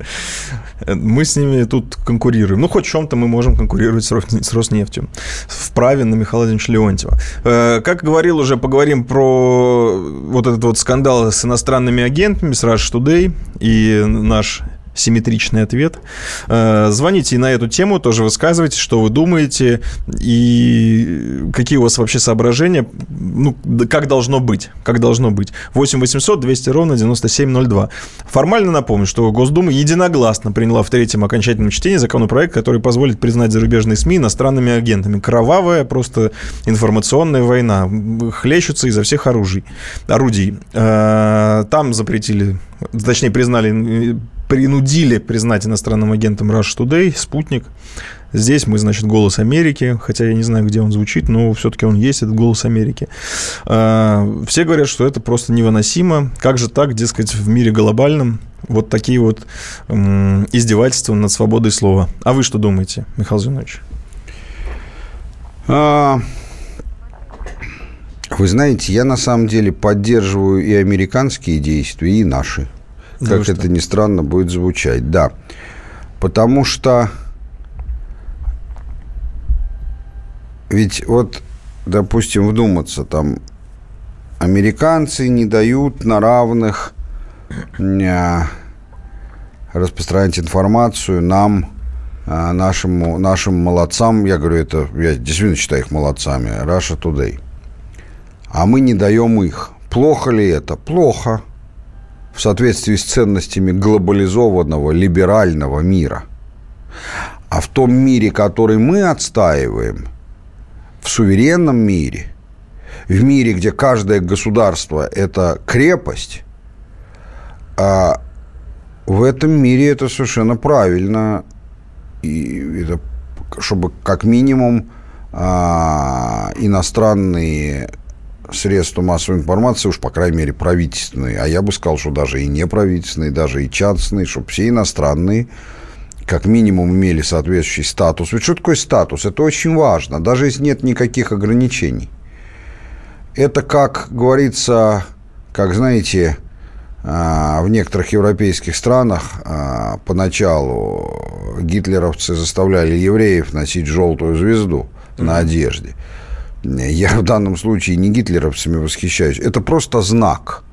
Мы с ними тут конкурируем. Ну, хоть в чем-то мы можем конкурировать с, Рос- с Роснефтью. В праве на Михаила Владимировича Леонтьева. Э, Как говорил уже, поговорим про вот этот вот скандал с иностранными агентами, с Rush Today и наш симметричный ответ. Э, Звоните на эту тему, тоже высказывайте, что вы думаете и какие у вас вообще соображения, ну, как должно быть, как должно быть. 8 800 200 ровно 9702. Формально напомню, что Госдума единогласно приняла в третьем окончательном чтении законопроект, который позволит признать зарубежные СМИ иностранными агентами. Кровавая просто информационная война. Хлещутся изо всех оружий, орудий. Э, Там запретили, точнее, признали принудили признать иностранным агентом Rush Today, Спутник. Здесь мы, значит, «Голос Америки», хотя я не знаю, где он звучит, но все-таки он есть, этот «Голос Америки». А, Все говорят, что это просто невыносимо. Как же так, дескать, в мире глобальном вот такие вот издевательства над свободой слова. А вы что думаете, Михаил Зинович? А, Вы знаете, я на самом деле поддерживаю и американские действия, и наши. Вы Как что? это ни странно будет звучать, да. Потому что ведь вот, допустим, вдуматься, там американцы не дают на равных ня, распространять информацию нам, а, нашему, нашим молодцам, я говорю, это, я действительно считаю их молодцами, Russia Today. А мы не даем их. Плохо ли это? Плохо. В соответствии с ценностями глобализованного, либерального мира. А в том мире, который мы отстаиваем, в суверенном мире, в мире, где каждое государство – это крепость, а в этом мире это совершенно правильно. И это, чтобы как минимум а, иностранные средства массовой информации, уж по крайней мере правительственные, а я бы сказал, что даже и неправительственные, даже и частные, чтобы все иностранные как минимум имели соответствующий статус. Ведь что такое статус? Это очень важно, даже если нет никаких ограничений. Это, как говорится, как знаете, а, в некоторых европейских странах а, поначалу гитлеровцы заставляли евреев носить желтую звезду на одежде. Я в данном случае не гитлеровцами восхищаюсь. Это просто знак,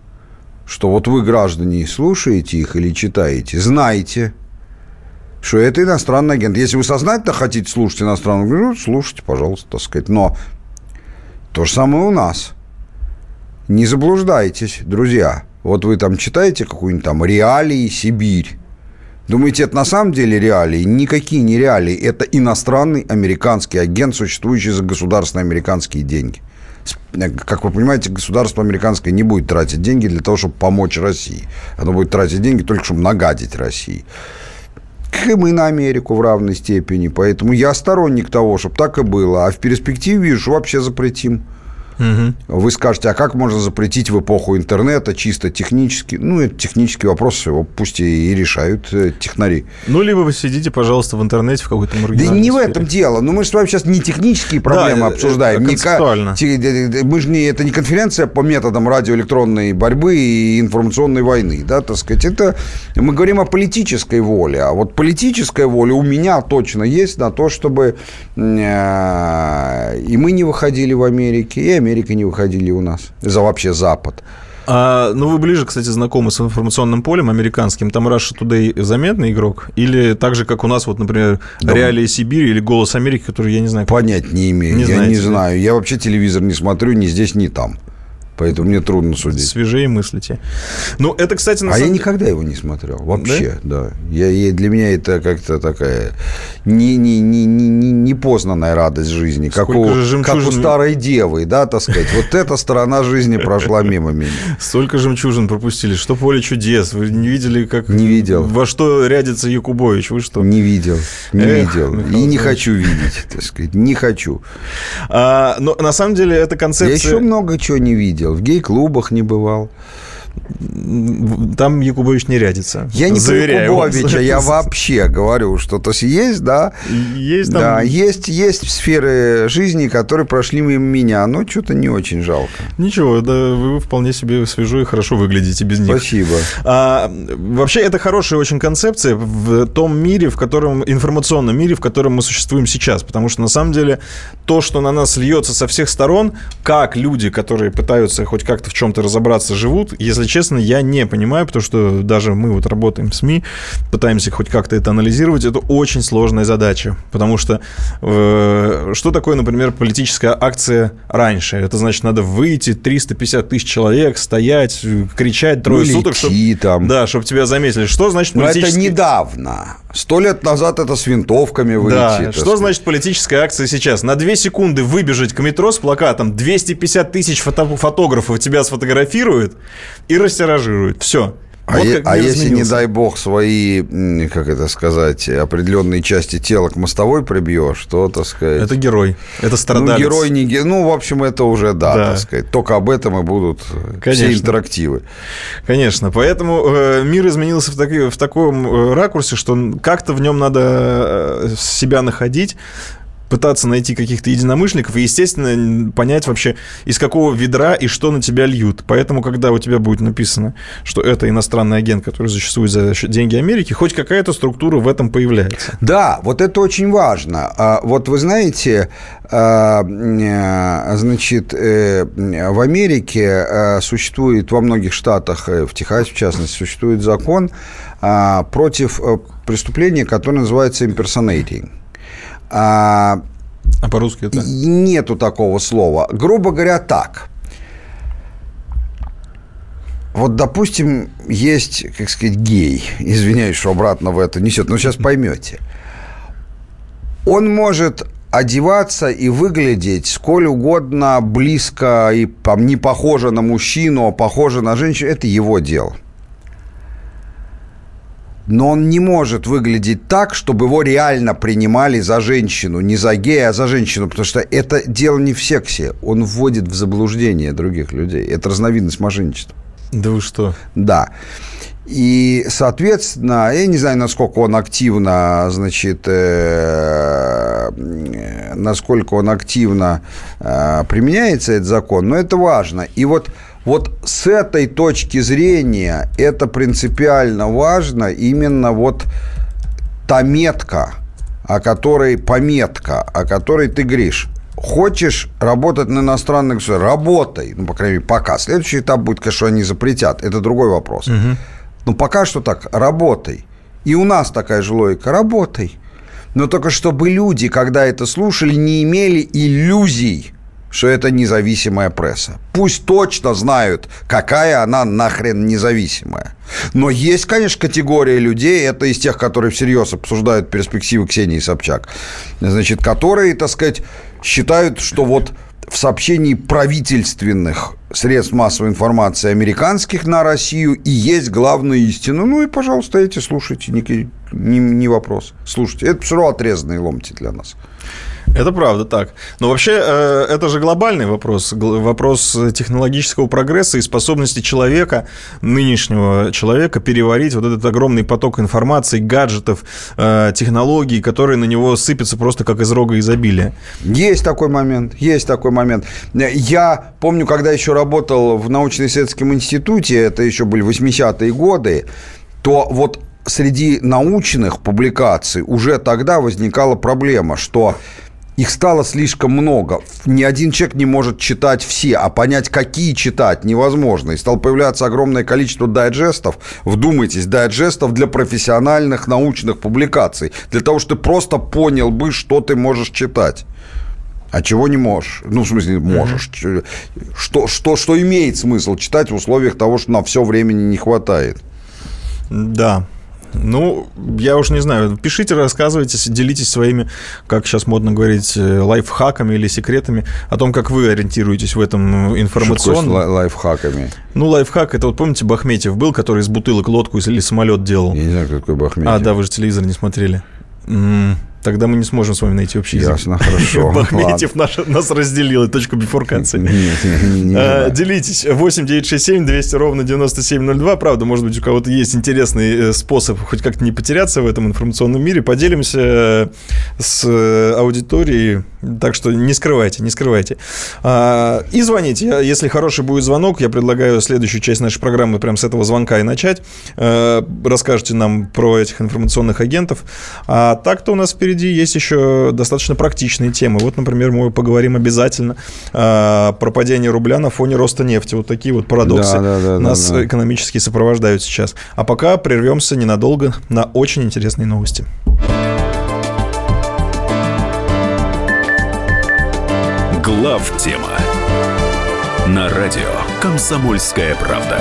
что вот вы, граждане, слушаете их или читаете, знаете, что это иностранный агент. Если вы сознательно хотите слушать иностранного, ну, слушайте, пожалуйста, так сказать. Но то же самое у нас. Не заблуждайтесь, друзья. Вот вы там читаете какую-нибудь там реалии Сибирь. Думаете, это на самом деле реалии? Никакие не реалии. Это иностранный американский агент, существующий за государственные американские деньги. Как вы понимаете, государство американское не будет тратить деньги для того, чтобы помочь России. Оно будет тратить деньги только, чтобы нагадить России. Как и на Америку в равной степени. Поэтому я сторонник того, чтобы так и было. А в перспективе вижу, вообще запретим. Угу. Вы скажете, а как можно запретить в эпоху интернета чисто технически? Ну, это технический вопрос, его пусть и решают э, технари. Ну, либо вы сидите, пожалуйста, в интернете в какой-то Да не в этом дело. Но мы же с вами сейчас не технические проблемы да, обсуждаем. Это концептуально. Не, мы же не, это не конференция по методам радиоэлектронной борьбы и информационной войны, да, так сказать. Это мы говорим о политической воле. А вот политическая воля у меня точно есть на то, чтобы э, и мы не выходили в Америке, и Америка не выходили у нас. За вообще Запад. А, ну, вы ближе, кстати, знакомы с информационным полем американским. Там Russia Today заметный игрок? Или так же, как у нас, вот, например, да. Реалии Сибири или Голос Америки, который я не знаю... Понять не имею. Не я знаете, не знаю. Я вообще телевизор не смотрю ни здесь, ни там. Поэтому мне трудно судить. Свежее мыслите. Ну, это, кстати, на А самом... я никогда его не смотрел. Вообще, да. да. Я, я, для меня это как-то такая не, не, не, не, не непознанная радость жизни. Как у, жемчужин... как у старой девы, да, так сказать. Вот эта сторона жизни прошла мимо меня. Столько жемчужин пропустили. Что поле чудес. Вы не видели, как... Не видел. Во что рядится Якубович? Вы что? Не видел. Не Эх, видел. Михаил И не хочу видеть, так сказать. Не хочу. А, но на самом деле эта концепция... Я еще много чего не видел видел, в гей-клубах не бывал. Там Якубович не рядится. Я не про Якубовича, я вообще говорю, что то есть, да. Есть там... Да, есть, есть сферы жизни, которые прошли мимо меня, но что-то не очень жалко. Ничего, да, вы вполне себе свежо и хорошо выглядите без них. Спасибо. А, вообще, это хорошая очень концепция в том мире, в котором, информационном мире, в котором мы существуем сейчас, потому что, на самом деле, то, что на нас льется со всех сторон, как люди, которые пытаются хоть как-то в чем-то разобраться, живут, если если честно, я не понимаю, потому что даже мы вот работаем в СМИ, пытаемся хоть как-то это анализировать, это очень сложная задача, потому что э, что такое, например, политическая акция раньше? Это значит, надо выйти, 350 тысяч человек, стоять, кричать трое ну, суток, чтобы, там. да, чтобы тебя заметили. Что значит политический... Но это недавно. Сто лет назад это с винтовками выйти. Да, что сказать. значит политическая акция сейчас? На две секунды выбежать к метро с плакатом, 250 тысяч фото фотографов тебя сфотографируют и растиражируют. Все. А, вот а если, не дай бог, свои, как это сказать, определенные части тела к мостовой прибьешь, то, так сказать... Это герой, это страдалец. Ну, герой, не герой, ну, в общем, это уже, да, да. так сказать. Только об этом и будут Конечно. все интерактивы. Конечно, поэтому э, мир изменился в, таки, в таком э, ракурсе, что как-то в нем надо э, себя находить, пытаться найти каких-то единомышленников и, естественно, понять вообще, из какого ведра и что на тебя льют. Поэтому, когда у тебя будет написано, что это иностранный агент, который существует за деньги Америки, хоть какая-то структура в этом появляется. Да, вот это очень важно. А, вот вы знаете, а, э, значит, э, в Америке э, существует, во многих штатах, в Техасе в частности, существует закон а, против преступления, которое называется impersonating. А, а по-русски это? Нету такого слова. Грубо говоря, так. Вот, допустим, есть, как сказать, гей. Извиняюсь, что обратно в это несет, но сейчас поймете. Он может одеваться и выглядеть сколь угодно близко и там, не похоже на мужчину, а похоже на женщину. Это его дело но он не может выглядеть так, чтобы его реально принимали за женщину, не за гея, а за женщину, потому что это дело не в сексе, он вводит в заблуждение других людей. Это разновидность мошенничества. Да вы что? Да. И, соответственно, я не знаю, насколько он активно, значит, э, насколько он активно э, применяется, этот закон, но это важно. И вот вот с этой точки зрения это принципиально важно, именно вот та метка, о которой пометка, о которой ты говоришь. Хочешь работать на иностранных государствах? Работай. Ну, по крайней мере, пока. Следующий этап будет, конечно, они запретят. Это другой вопрос. Угу. Но пока что так, работай. И у нас такая же логика. Работай. Но только чтобы люди, когда это слушали, не имели иллюзий, что это независимая пресса. Пусть точно знают, какая она нахрен независимая. Но есть, конечно, категория людей, это из тех, которые всерьез обсуждают перспективы Ксении Собчак, значит, которые, так сказать, считают, что вот в сообщении правительственных средств массовой информации американских на Россию и есть главная истина. Ну и, пожалуйста, эти слушайте, не, не, не вопрос. Слушайте, это все равно отрезанные ломти для нас. Это правда так. Но вообще э, это же глобальный вопрос. Вопрос технологического прогресса и способности человека, нынешнего человека, переварить вот этот огромный поток информации, гаджетов, э, технологий, которые на него сыпятся просто как из рога изобилия. Есть такой момент, есть такой момент. Я помню, когда еще работал в научно-исследовательском институте, это еще были 80-е годы, то вот среди научных публикаций уже тогда возникала проблема, что их стало слишком много. Ни один человек не может читать все, а понять, какие читать, невозможно. И стало появляться огромное количество дайджестов. Вдумайтесь, дайджестов для профессиональных научных публикаций. Для того, чтобы ты просто понял бы, что ты можешь читать. А чего не можешь? Ну, в смысле, можешь. Mm-hmm. Что, что, что имеет смысл читать в условиях того, что на все времени не хватает? Да, ну, я уж не знаю. Пишите, рассказывайте, делитесь своими, как сейчас модно говорить, э, лайфхаками или секретами о том, как вы ориентируетесь в этом информационном. Что лайфхаками? Ну, лайфхак, это вот помните, Бахметьев был, который из бутылок лодку или самолет делал? Я не знаю, кто такой Бахметьев. А, да, вы же телевизор не смотрели. Тогда мы не сможем с вами найти общий язык. Ясно, хорошо. Бахметьев наш, нас разделил, точку бифуркации. Нет, не, не, а, Делитесь. 8 9 6 7 200 ровно 9702. Правда, может быть, у кого-то есть интересный э, способ хоть как-то не потеряться в этом информационном мире. Поделимся э, с аудиторией. Так что не скрывайте, не скрывайте. А, и звоните. Если хороший будет звонок, я предлагаю следующую часть нашей программы прямо с этого звонка и начать. Расскажите нам про этих информационных агентов. А так-то у нас впереди впереди есть еще достаточно практичные темы. Вот, например, мы поговорим обязательно э, про падение рубля на фоне роста нефти. Вот такие вот парадоксы да, да, да, нас да, да. экономически сопровождают сейчас. А пока прервемся ненадолго на очень интересные новости. Глав тема на радио Комсомольская правда.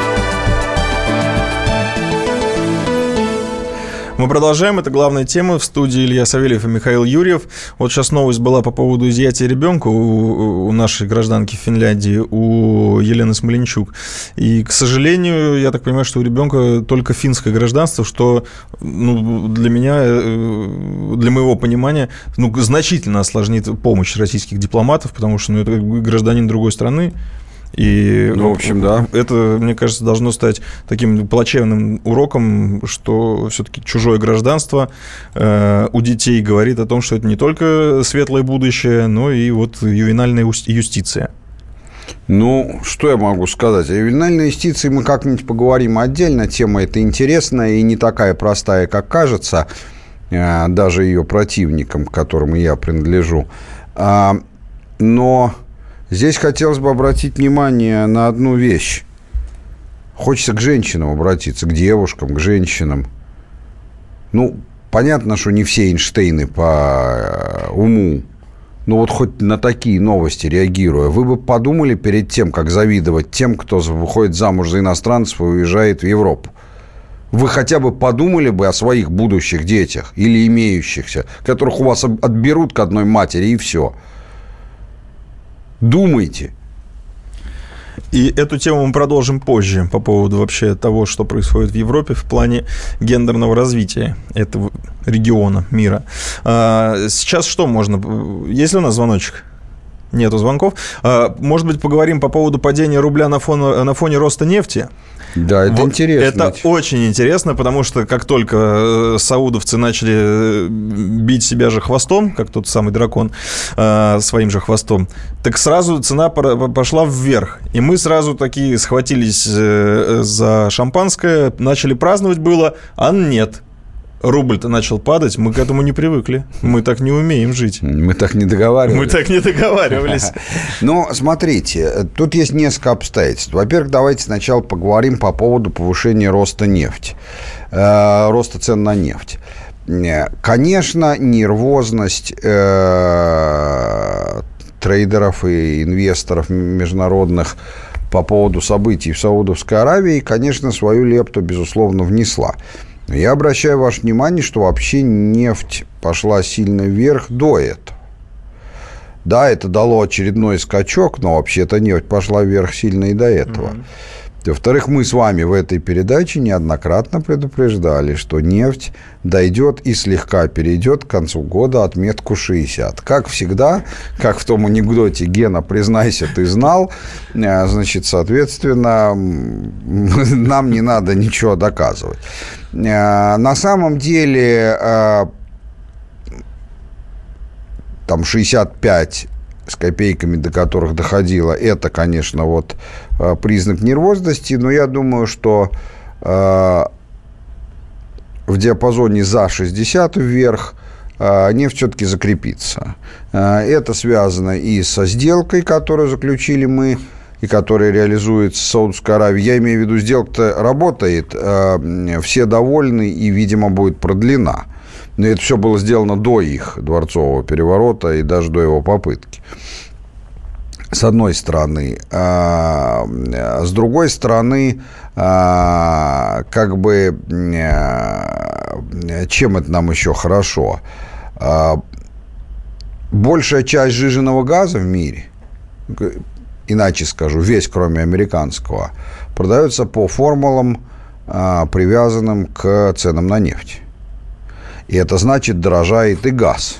Мы продолжаем. Это главная тема. В студии Илья Савельев и Михаил Юрьев. Вот сейчас новость была по поводу изъятия ребенка у, у нашей гражданки Финляндии, у Елены Смоленчук. И, к сожалению, я так понимаю, что у ребенка только финское гражданство, что ну, для меня, э, для моего понимания, ну, значительно осложнит помощь российских дипломатов, потому что ну, это гражданин другой страны. И, ну, в общем, да. Это, мне кажется, должно стать таким плачевным уроком, что все-таки чужое гражданство э, у детей говорит о том, что это не только светлое будущее, но и вот ювенальная юстиция. Ну, что я могу сказать? О ювенальной юстиции мы как-нибудь поговорим отдельно. Тема эта интересная и не такая простая, как кажется, э, даже ее противникам, к которым я принадлежу. А, но Здесь хотелось бы обратить внимание на одну вещь. Хочется к женщинам обратиться, к девушкам, к женщинам. Ну, понятно, что не все Эйнштейны по э, уму. Но вот хоть на такие новости реагируя, вы бы подумали перед тем, как завидовать тем, кто выходит замуж за иностранцев и уезжает в Европу? Вы хотя бы подумали бы о своих будущих детях или имеющихся, которых у вас отберут к одной матери и все – Думайте. И эту тему мы продолжим позже по поводу вообще того, что происходит в Европе в плане гендерного развития этого региона, мира. А, сейчас что можно? Есть ли у нас звоночек? Нету звонков. А, может быть, поговорим по поводу падения рубля на фоне, на фоне роста нефти? Да, это вот интересно. Это очень интересно, потому что как только э, саудовцы начали э, бить себя же хвостом, как тот самый дракон, э, своим же хвостом, так сразу цена пошла вверх. И мы сразу такие схватились за шампанское, начали праздновать было, а нет рубль-то начал падать, мы к этому не привыкли. Мы так не умеем жить. Мы так не договаривались. Мы так не договаривались. Но смотрите, тут есть несколько обстоятельств. Во-первых, давайте сначала поговорим по поводу повышения роста нефти, э, роста цен на нефть. Конечно, нервозность э, трейдеров и инвесторов международных по поводу событий в Саудовской Аравии, конечно, свою лепту, безусловно, внесла. Я обращаю ваше внимание, что вообще нефть пошла сильно вверх до этого. Да, это дало очередной скачок, но вообще-то нефть пошла вверх сильно и до этого. Mm-hmm. Во-вторых, мы с вами в этой передаче неоднократно предупреждали, что нефть дойдет и слегка перейдет к концу года отметку 60. Как всегда, как в том анекдоте «Гена, признайся, ты знал», э, значит, соответственно, нам не надо ничего доказывать. Э, на самом деле, э, там 65 с копейками, до которых доходило, это, конечно, вот э, признак нервозности, но я думаю, что в диапазоне за 60 вверх нефть все-таки закрепится. Это связано и со сделкой, которую заключили мы, и которая реализуется в Саудовской Аравии. Я имею в виду, сделка-то работает, все довольны и, видимо, будет продлена. Но это все было сделано до их дворцового переворота и даже до его попытки. С одной стороны. А, с другой стороны, а, как бы, а, чем это нам еще хорошо? Большая часть жиженного газа в мире, иначе скажу, весь, кроме американского, продается по формулам, привязанным к ценам на нефть. И это значит, дорожает и газ.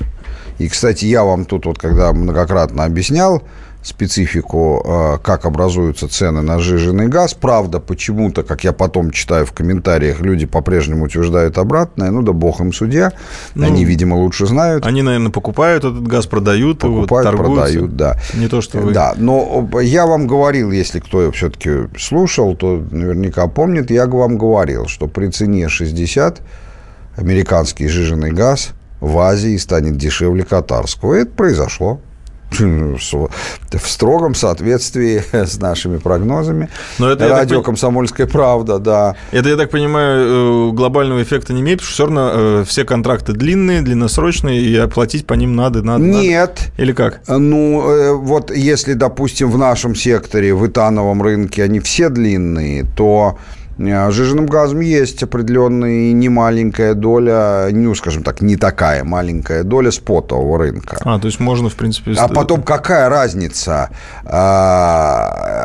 И, кстати, я вам тут вот, когда многократно объяснял специфику, э, как образуются цены на жиженый газ, правда, почему-то, как я потом читаю в комментариях, люди по-прежнему утверждают обратное, ну да бог им судья, ну, они, видимо, лучше знают. Они, наверное, покупают этот газ, продают покупают, его, торгуются. продают, да. Не то, что вы... Да, но я вам говорил, если кто все-таки слушал, то наверняка помнит, я вам говорил, что при цене 60 американский жиженый газ в Азии станет дешевле катарского. И это произошло в строгом соответствии с нашими прогнозами. Но это, Радио так... «Комсомольская правда», да. Это, я так понимаю, э, глобального эффекта не имеет, потому что все равно э, все контракты длинные, длинносрочные, и оплатить по ним надо, надо. Нет. Надо. Или как? Ну, э, вот если, допустим, в нашем секторе, в итановом рынке, они все длинные, то жиженным газом есть определенная немаленькая доля, ну, скажем так, не такая маленькая доля спотового рынка. А, то есть можно, в принципе... А потом какая разница? А,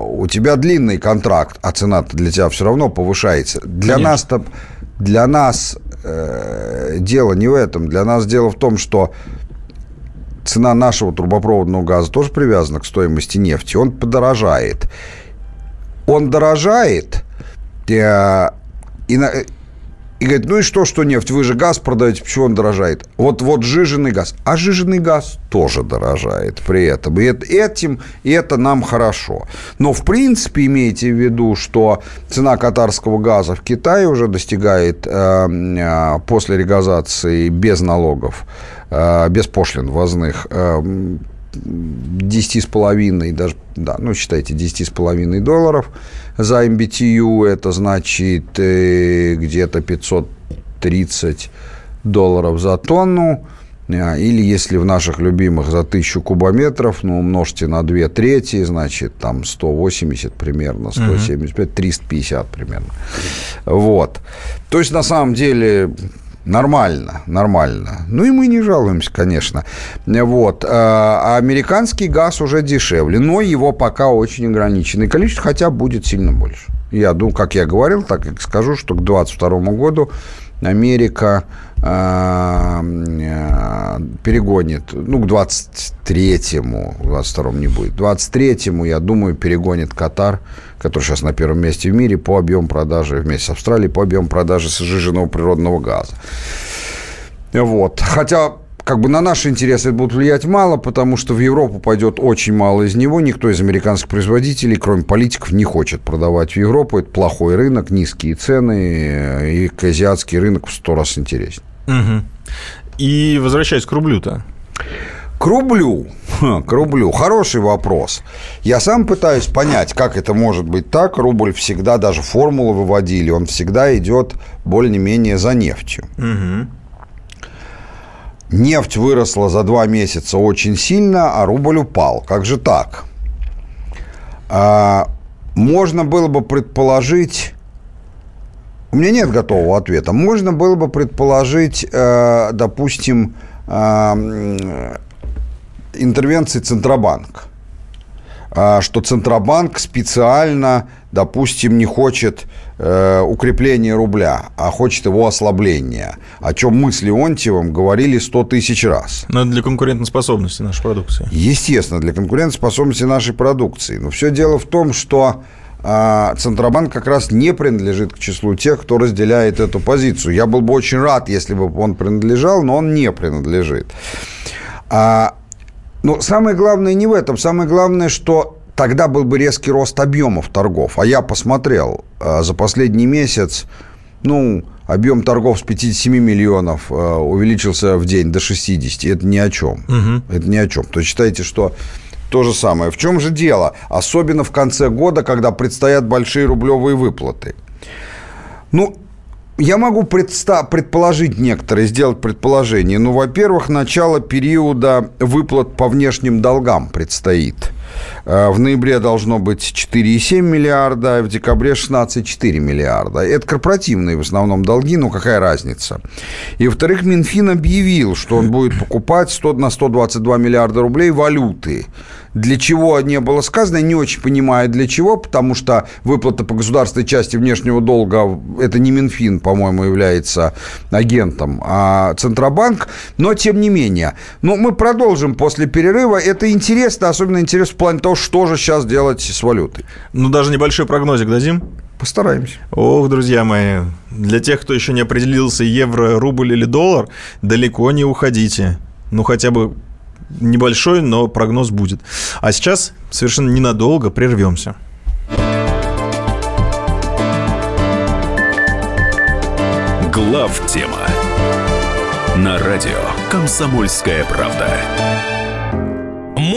у тебя длинный контракт, а цена для тебя все равно повышается. Для нас-то... Для нас э, дело не в этом. Для нас дело в том, что цена нашего трубопроводного газа тоже привязана к стоимости нефти. Он подорожает. Он дорожает, Э, и, на, и говорит, ну и что, что нефть? Вы же газ продаете, почему он дорожает? Вот, вот жиженый газ. А жиженый газ тоже дорожает при этом. И этим, и это нам хорошо. Но, в принципе, имейте в виду, что цена катарского газа в Китае уже достигает э, э, после регазации без налогов, э, без пошлин ввозных, э, 10,5, даже, да, ну, считайте, 10,5 долларов за MBTU, это значит э, где-то 530 долларов за тонну, а, или если в наших любимых за 1000 кубометров, ну, умножьте на 2 трети, значит, там 180 примерно, 175, 350 примерно. Вот. То есть, на самом деле, Нормально, нормально. Ну и мы не жалуемся, конечно. Вот. А американский газ уже дешевле, но его пока очень ограниченное количество, хотя будет сильно больше. Я думаю, как я говорил, так и скажу, что к 2022 году Америка э, перегонит, ну, к 23-му, 22-му не будет, 23-му, я думаю, перегонит Катар, который сейчас на первом месте в мире по объему продажи, вместе с Австралией, по объему продажи сжиженного природного газа. Вот. Хотя как бы на наши интересы это будет влиять мало, потому что в Европу пойдет очень мало из него. Никто из американских производителей, кроме политиков, не хочет продавать в Европу. Это плохой рынок, низкие цены, и азиатский рынок в сто раз интереснее. Угу. И возвращаясь к рублю-то. К рублю. К рублю. Хороший вопрос. Я сам пытаюсь понять, как это может быть так. Рубль всегда, даже формулу выводили, он всегда идет более-менее за нефтью. Угу. Нефть выросла за два месяца очень сильно, а рубль упал. Как же так? А, можно было бы предположить... У меня нет готового ответа. Можно было бы предположить, э, допустим, э, интервенции Центробанка. А, что Центробанк специально, допустим, не хочет э, укрепления рубля, а хочет его ослабления, о чем мы с Леонтьевым говорили 100 тысяч раз. Но это для конкурентоспособности нашей продукции. Естественно, для конкурентоспособности нашей продукции. Но все дело в том, что э, Центробанк как раз не принадлежит к числу тех, кто разделяет эту позицию. Я был бы очень рад, если бы он принадлежал, но он не принадлежит. А но самое главное не в этом. Самое главное, что тогда был бы резкий рост объемов торгов. А я посмотрел э, за последний месяц, ну, объем торгов с 57 миллионов э, увеличился в день до 60. Это ни о чем. Угу. Это ни о чем. То есть считайте, что то же самое. В чем же дело? Особенно в конце года, когда предстоят большие рублевые выплаты. Ну, я могу предста- предположить некоторые, сделать предположение. Ну, во-первых, начало периода выплат по внешним долгам предстоит. Э, в ноябре должно быть 4,7 миллиарда, а в декабре 16,4 миллиарда. Это корпоративные в основном долги, ну какая разница. И, во-вторых, Минфин объявил, что он будет покупать 100 на 122 миллиарда рублей валюты. Для чего не было сказано, не очень понимаю, для чего, потому что выплата по государственной части внешнего долга, это не Минфин, по-моему, является агентом, а Центробанк, но тем не менее. Ну, мы продолжим после перерыва. Это интересно, особенно интересно плане того, что же сейчас делать с валютой. Ну, даже небольшой прогнозик дадим? Постараемся. Ох, друзья мои, для тех, кто еще не определился, евро, рубль или доллар, далеко не уходите. Ну, хотя бы небольшой, но прогноз будет. А сейчас совершенно ненадолго прервемся. Глав тема на радио Комсомольская правда.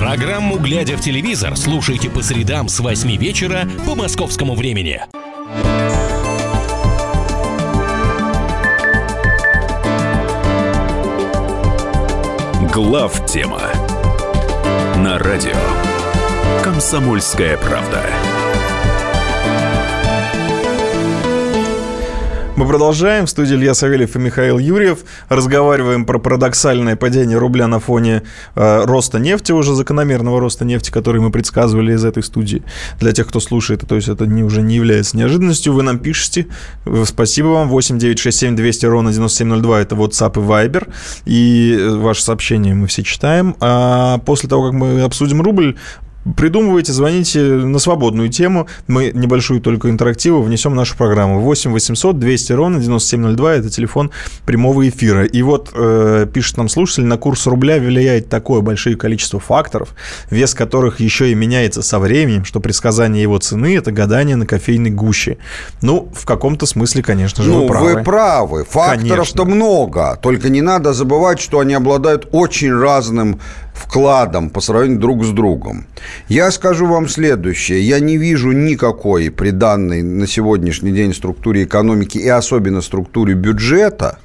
Программу «Глядя в телевизор» слушайте по средам с 8 вечера по московскому времени. Глав тема на радио «Комсомольская правда». Мы продолжаем. В студии Илья Савельев и Михаил Юрьев. Разговариваем про парадоксальное падение рубля на фоне э, роста нефти, уже закономерного роста нефти, который мы предсказывали из этой студии. Для тех, кто слушает, то есть это не, уже не является неожиданностью. Вы нам пишете. Спасибо вам. 8 9 6 7 200 ровно 9702 это WhatsApp и Viber. И э, ваши сообщения мы все читаем. А после того, как мы обсудим рубль, Придумывайте, звоните на свободную тему. Мы небольшую только интерактиву внесем в нашу программу. 8 800 200 ровно 9702 – это телефон прямого эфира. И вот э, пишет нам слушатель, на курс рубля влияет такое большое количество факторов, вес которых еще и меняется со временем, что предсказание его цены – это гадание на кофейной гуще. Ну, в каком-то смысле, конечно же, ну, вы правы. вы правы. Факторов-то много. Только не надо забывать, что они обладают очень разным вкладом по сравнению друг с другом. Я скажу вам следующее. Я не вижу никакой при данной на сегодняшний день структуре экономики и особенно структуре бюджета,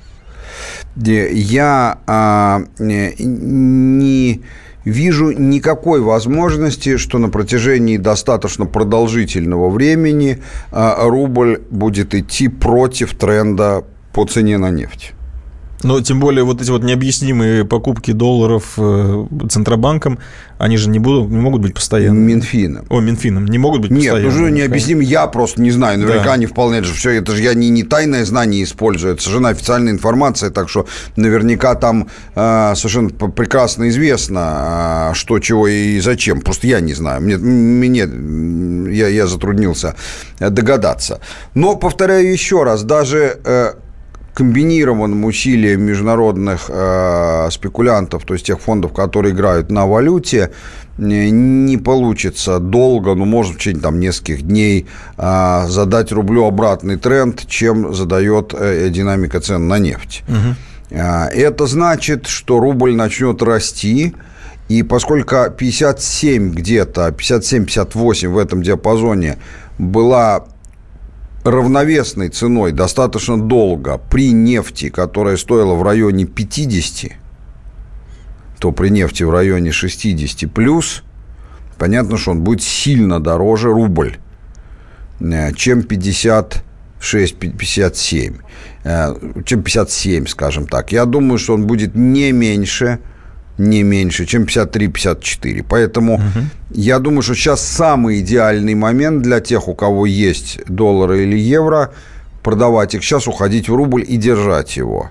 я а, не вижу никакой возможности, что на протяжении достаточно продолжительного времени а, рубль будет идти против тренда по цене на нефть. Но тем более вот эти вот необъяснимые покупки долларов э, Центробанком, они же не, будут, не могут быть постоянными. Минфином. О, Минфином. Не могут быть Нет, постоянными. Нет, уже необъяснимо. Я просто не знаю. Наверняка Да. они вполне же все. Это же я не, не тайное знание использую. Это совершенно официальная информация. Так что наверняка там э, совершенно прекрасно известно, э, что, чего и зачем. Просто я не знаю. Мне, мне я, я затруднился э, догадаться. Но, повторяю еще раз, даже э, комбинированным усилием международных э, спекулянтов, то есть тех фондов, которые играют на валюте, не получится долго, ну, может, в течение там нескольких дней э, задать рублю обратный тренд, чем задает э, динамика цен на нефть. Э, Это значит, что рубль начнет расти, и поскольку 57 где-то, 57-58 в этом диапазоне была равновесной ценой достаточно долго при нефти, которая стоила в районе 50, то при нефти в районе 60 плюс, понятно, что он будет сильно дороже рубль, э, чем 56-57, чем 57, скажем так. Я думаю, что он будет не меньше, не меньше, чем 53-54. Поэтому я думаю, что сейчас самый идеальный момент для тех, у кого есть доллары или евро, продавать их сейчас, уходить в рубль и держать его.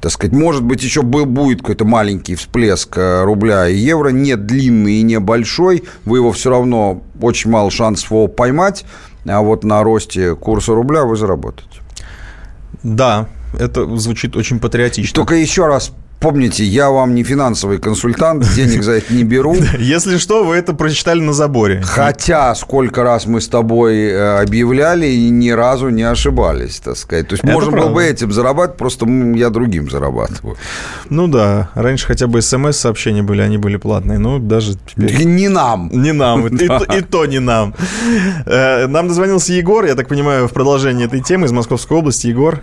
Так сказать, может быть, еще будет какой-то маленький всплеск э, рубля и евро, не длинный и не большой, вы его все равно, очень мало шансов его поймать, а вот на росте курса рубля вы заработаете. Да, это звучит очень патриотично. Только еще раз помните, я вам не финансовый консультант, денег за это не беру. Если что, вы это прочитали на заборе. Хотя сколько раз мы с тобой э, объявляли и ни разу не ошибались, так сказать. То есть Это можно было правда. бы этим зарабатывать, просто я другим зарабатываю. Ну да, раньше хотя бы смс-сообщения были, они были платные, но даже теперь... Не нам. Не нам, и, то, и то не нам. Э, Нам дозвонился Егор, я так понимаю, в продолжение этой темы из Московской области. Егор,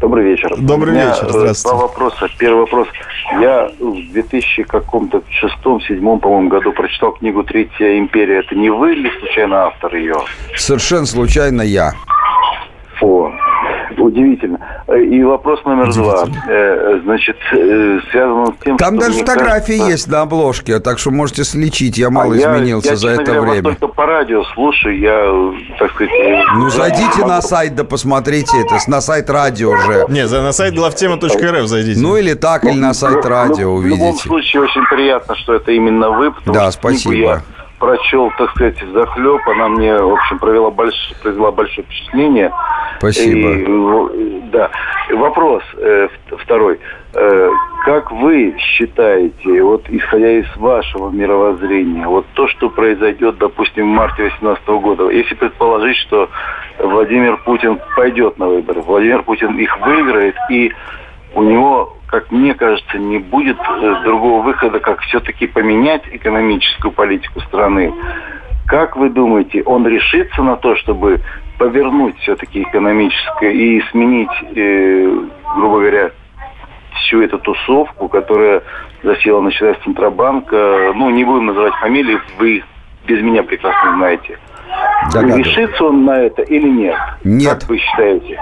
Добрый вечер. Добрый вечер, э, здравствуйте. Два вопроса. Первый вопрос. Я в 2000 каком-то шестом, седьмом, по-моему, году прочитал книгу «Третья империя». Это не вы ли случайно автор ее? Совершенно случайно я. О, удивительно. Э, И вопрос номер два. Э, Значит, э, связан с тем, Там что даже фотографии кажется- есть на обложке, так что можете слечить. Я мало А я- изменился я, за честно это говоря, время. только по радио слушаю, я, так сказать... Ну, зайдите могу- на сайт, да посмотрите это, на сайт радио же. не, за- на сайт главтема.рф зайдите. Ну, или так, или на сайт Ну, радио В любом увидите. случае, очень приятно, что это именно вы, Да, спасибо. я прочел, так сказать, захлеб. Она мне, в общем, провела больш... произвела большое впечатление. Спасибо. И, да. Вопрос э, второй. Э, Как вы считаете, вот исходя из вашего мировоззрения, вот то, что произойдет, допустим, в марте 2018 года, если предположить, что Владимир Путин пойдет на выборы, Владимир Путин их выиграет, и у него, как мне кажется, не будет э, другого выхода, как все-таки поменять экономическую политику страны. Как вы думаете, он решится на то, чтобы повернуть все-таки экономическое и сменить, э, грубо говоря, всю эту тусовку, которая засела, начиная с Центробанка, ну, не будем называть фамилии, вы без меня прекрасно знаете. Решится он на это или нет? Нет. Как вы считаете?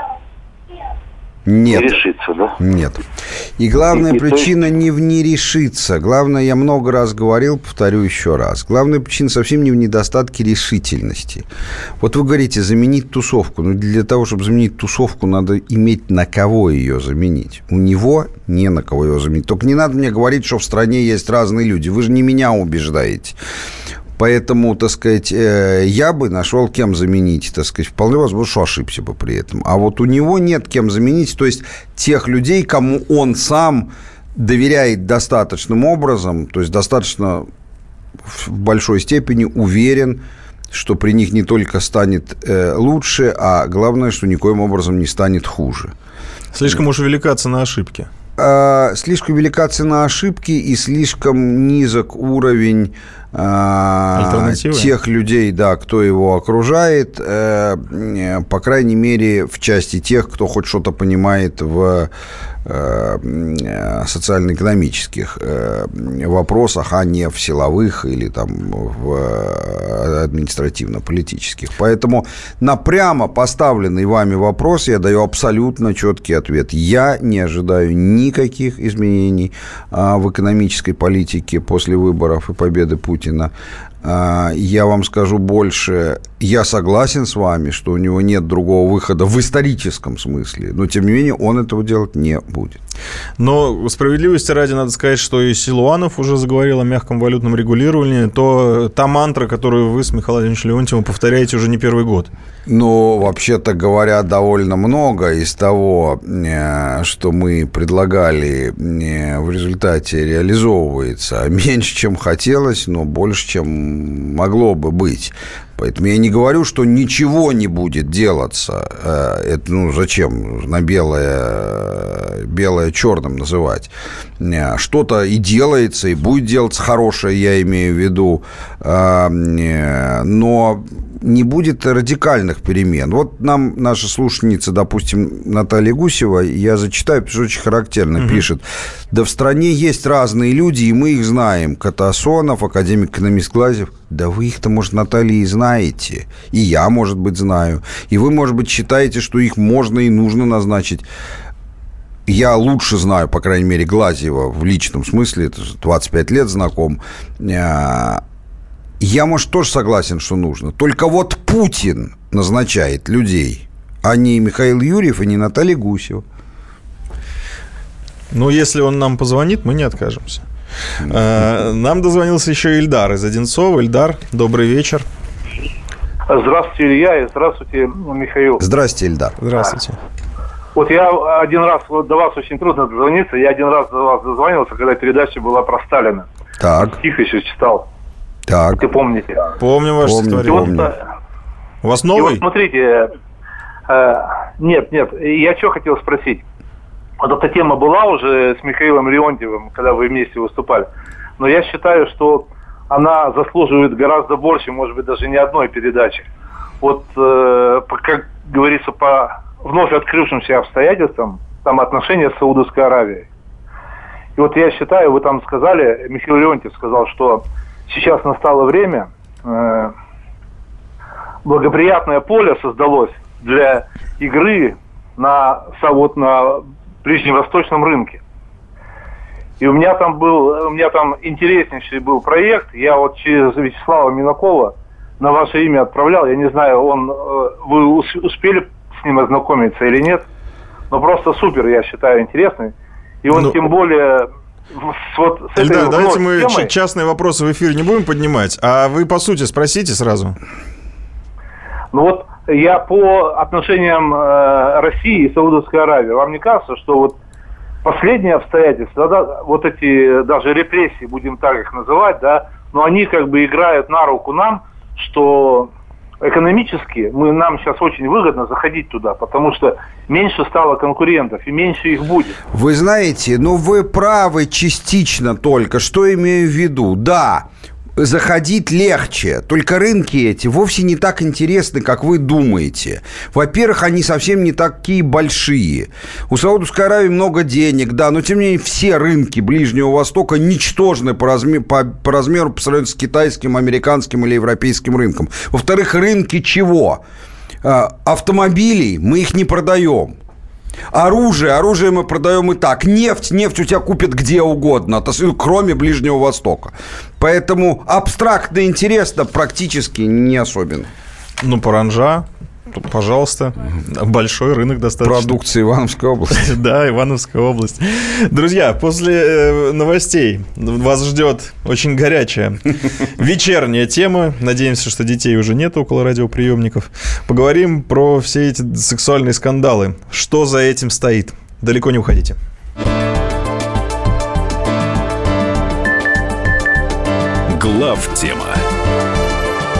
Нет. Не решится, да? Нет. И главная И- и причина не в не решиться. Главное, я много раз говорил, повторю еще раз. Главная причина совсем не в недостатке решительности. Вот вы говорите, заменить тусовку. Но для того, чтобы заменить тусовку, надо иметь на кого ее заменить. У него не на кого ее заменить. Только не надо мне говорить, что в стране есть разные люди. Вы же не меня убеждаете. Поэтому, так сказать, э, я бы нашел кем заменить, так сказать, вполне возможно, что ошибся бы при этом. А вот у него нет кем заменить, то есть тех людей, кому он сам доверяет достаточным образом, то есть достаточно в большой степени уверен, что при них не только станет э, лучше, а главное, что никоим образом не станет хуже. Слишком уж велика цена ошибки. А, слишком велика цена ошибки и слишком низок уровень тех людей, да, кто его окружает, э, по крайней мере, в части тех, кто хоть что-то понимает в Э, социально-экономических э, вопросах, а не в силовых или там в э, административно-политических. Поэтому на прямо поставленный вами вопрос я даю абсолютно четкий ответ. Я не ожидаю никаких изменений а, в экономической политике после выборов и победы Путина. А, я вам скажу больше. Я согласен с вами, что у него нет другого выхода в историческом смысле. Но, тем не менее, он этого делать не будет. Но справедливости ради надо сказать, что и Силуанов уже заговорил о мягком валютном регулировании. То та мантра, которую вы с Михаилом Владимировичем Леонтьевым повторяете уже не первый год. Ну, вообще-то говоря, довольно много из того, э, что мы предлагали э, в результате реализовывается. Меньше, чем хотелось, но больше, чем могло бы быть. Поэтому я не говорю, что ничего не будет делаться. Э, это, ну, зачем на белое, белое черным называть? Э, что-то и делается, и будет делаться хорошее, я имею в виду. Э, но не будет радикальных перемен. Вот нам наша слушательница, допустим, Наталья Гусева, я зачитаю, потому что очень характерно, угу. пишет. Да в стране есть разные люди, и мы их знаем. Катасонов, академик экономист Глазев. Да вы их-то, может, Наталья, и знаете. И я, может быть, знаю. И вы, может быть, считаете, что их можно и нужно назначить я лучше знаю, по крайней мере, Глазьева в личном смысле, это 25 лет знаком, а, я, может, тоже согласен, что нужно. Только вот Путин назначает людей, а не Михаил Юрьев и не Наталья Гусева. Ну, если он нам позвонит, мы не откажемся. А, нам дозвонился еще Ильдар из Одинцова. Ильдар, добрый вечер. Здравствуйте, Илья, и здравствуйте, Михаил. Здравствуйте, Ильдар. Здравствуйте. Вот я один раз, вот до вас очень трудно дозвониться, я один раз до вас дозвонился, когда передача была про Сталина. Так. Стих еще читал. Так. Ты помните? Помню ваше помню, стихотворение. Помню. Вот, У вас новый? вот смотрите, э, нет, нет, я что хотел спросить. Вот эта тема была уже с Михаилом Леонтьевым, когда вы вместе выступали. Но я считаю, что она заслуживает гораздо больше, может быть, даже не одной передачи. Вот, э, как говорится, по вновь открывшимся обстоятельствам, там отношения с Саудовской Аравией. И вот я считаю, вы там сказали, Михаил Леонтьев сказал, что сейчас настало время, э, благоприятное поле создалось для игры на, вот на ближневосточном рынке. И у меня там был, у меня там интереснейший был проект. Я вот через Вячеслава Минакова на ваше имя отправлял. Я не знаю, он, э, вы успели с ним ознакомиться или нет. Но просто супер, я считаю, интересный. И он ну, тем более вот с этой Эльдар, давайте мы темой... частные вопросы в эфир не будем поднимать, а вы по сути спросите сразу. Ну вот я по отношениям э, России и Саудовской Аравии, вам не кажется, что вот последние обстоятельства, да, вот эти даже репрессии, будем так их называть, да, но они как бы играют на руку нам, что экономически мы, нам сейчас очень выгодно заходить туда, потому что меньше стало конкурентов и меньше их будет. Вы знаете, ну вы правы частично только. Что имею в виду? Да, заходить легче. Только рынки эти вовсе не так интересны, как вы думаете. Во-первых, они совсем не такие большие. У Саудовской Аравии много денег, да, но тем не менее все рынки Ближнего Востока ничтожны по, размер, по, по размеру по сравнению с китайским, американским или европейским рынком. Во-вторых, рынки чего? А, автомобилей мы их не продаем. Оружие, оружие мы продаем и так. Нефть, нефть у тебя купят где угодно, кроме Ближнего Востока. Поэтому абстрактно интересно практически не особенно. Ну, паранжа, Пожалуйста. Большой рынок достаточно. Продукция Ивановской области. Да, Ивановская область. Друзья, после э, новостей вас ждет очень горячая вечерняя тема. Надеемся, что детей уже нет около радиоприемников. Поговорим про все эти сексуальные скандалы. Что за этим стоит? Далеко не уходите. Глав тема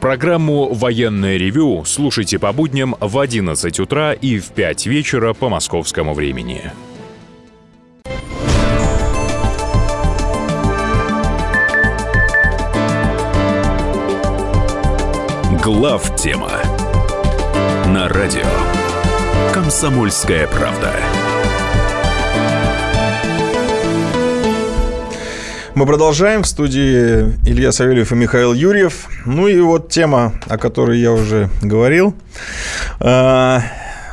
Программу «Военное ревю» слушайте по будням в 11 утра и в 5 вечера по московскому времени. Глав тема на радио Комсомольская правда. Мы продолжаем. В студии Илья Савельев и Михаил Юрьев. Ну и вот тема, о которой я уже говорил. А,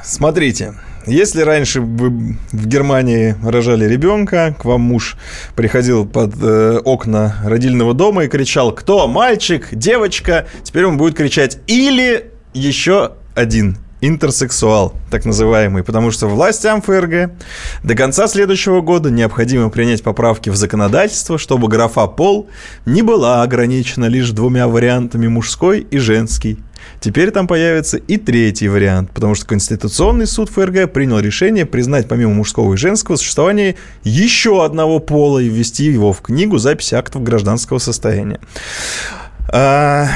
смотрите, если раньше вы в Германии рожали ребенка, к вам муж приходил под э, окна родильного дома и кричал, кто мальчик, девочка, теперь он будет кричать или еще один интерсексуал, так называемый, потому что властям ФРГ до конца следующего года необходимо принять поправки в законодательство, чтобы графа «пол» не была ограничена лишь двумя вариантами мужской и женский. Теперь там появится и третий вариант, потому что Конституционный суд ФРГ принял решение признать помимо мужского и женского существование еще одного пола и ввести его в книгу записи актов гражданского состояния. А,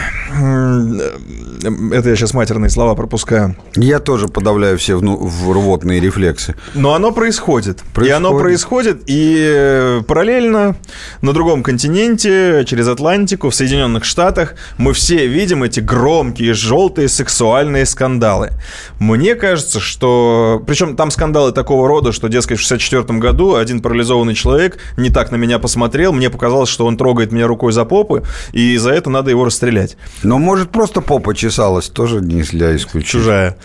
это я сейчас матерные слова пропускаю. Я тоже подавляю все вну, в рвотные рефлексы. Но оно происходит. происходит. И оно происходит. И э, параллельно на другом континенте, через Атлантику, в Соединенных Штатах, мы все видим эти громкие, желтые сексуальные скандалы. Мне кажется, что... Причем там скандалы такого рода, что, дескать, в 64 году один парализованный человек не так на меня посмотрел, мне показалось, что он трогает меня рукой за попы, и за это надо его расстрелять. Но, может, просто попа чесалась, тоже нельзя исключить. Чужая.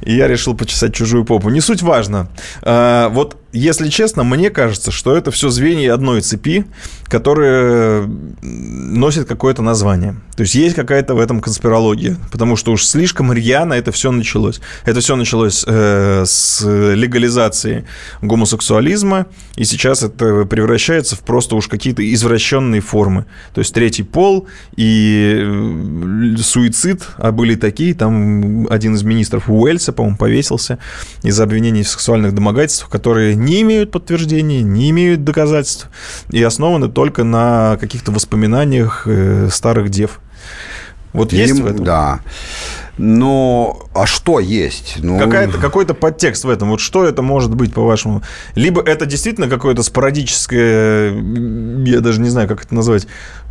И я решил почесать чужую попу. Не суть важно. А, вот если честно, мне кажется, что это все звенья одной цепи, которые носят какое-то название. То есть есть какая-то в этом конспирология, потому что уж слишком рьяно это все началось. Это все началось э, с легализации гомосексуализма, и сейчас это превращается в просто уж какие-то извращенные формы. То есть третий пол и суицид, а были такие, там один из министров Уэльса, по-моему, повесился из-за обвинений в сексуальных домогательствах, которые не имеют подтверждения, не имеют доказательств и основаны только на каких-то воспоминаниях э, старых дев. Вот есть в этом? Да. Но, а что есть? Ну... Какой-то подтекст в этом. Вот что это может быть, по-вашему? Либо это действительно какое-то спорадическое, я даже не знаю, как это назвать,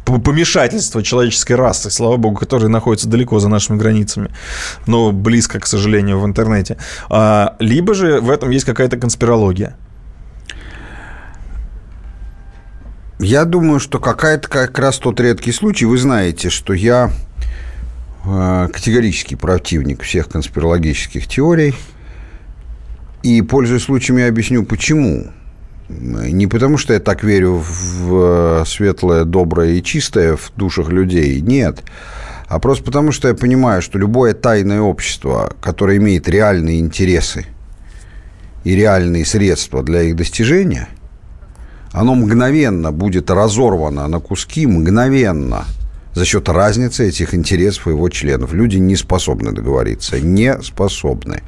помешательство человеческой расы, слава богу, которые находятся далеко за нашими границами, но близко, к сожалению, в интернете. А, либо же в этом есть какая-то конспирология. Я думаю, что какая-то как раз тот редкий случай. Вы знаете, что я категорический противник всех конспирологических теорий. И, пользуясь случаем, я объясню, почему. Не потому, что я так верю в э, светлое, доброе и чистое в душах людей. Нет. А просто потому, что я понимаю, что любое тайное общество, которое имеет реальные интересы и реальные средства для их достижения, оно мгновенно будет разорвано на куски, мгновенно, за счет разницы этих интересов его членов. Люди не способны договориться, не способны.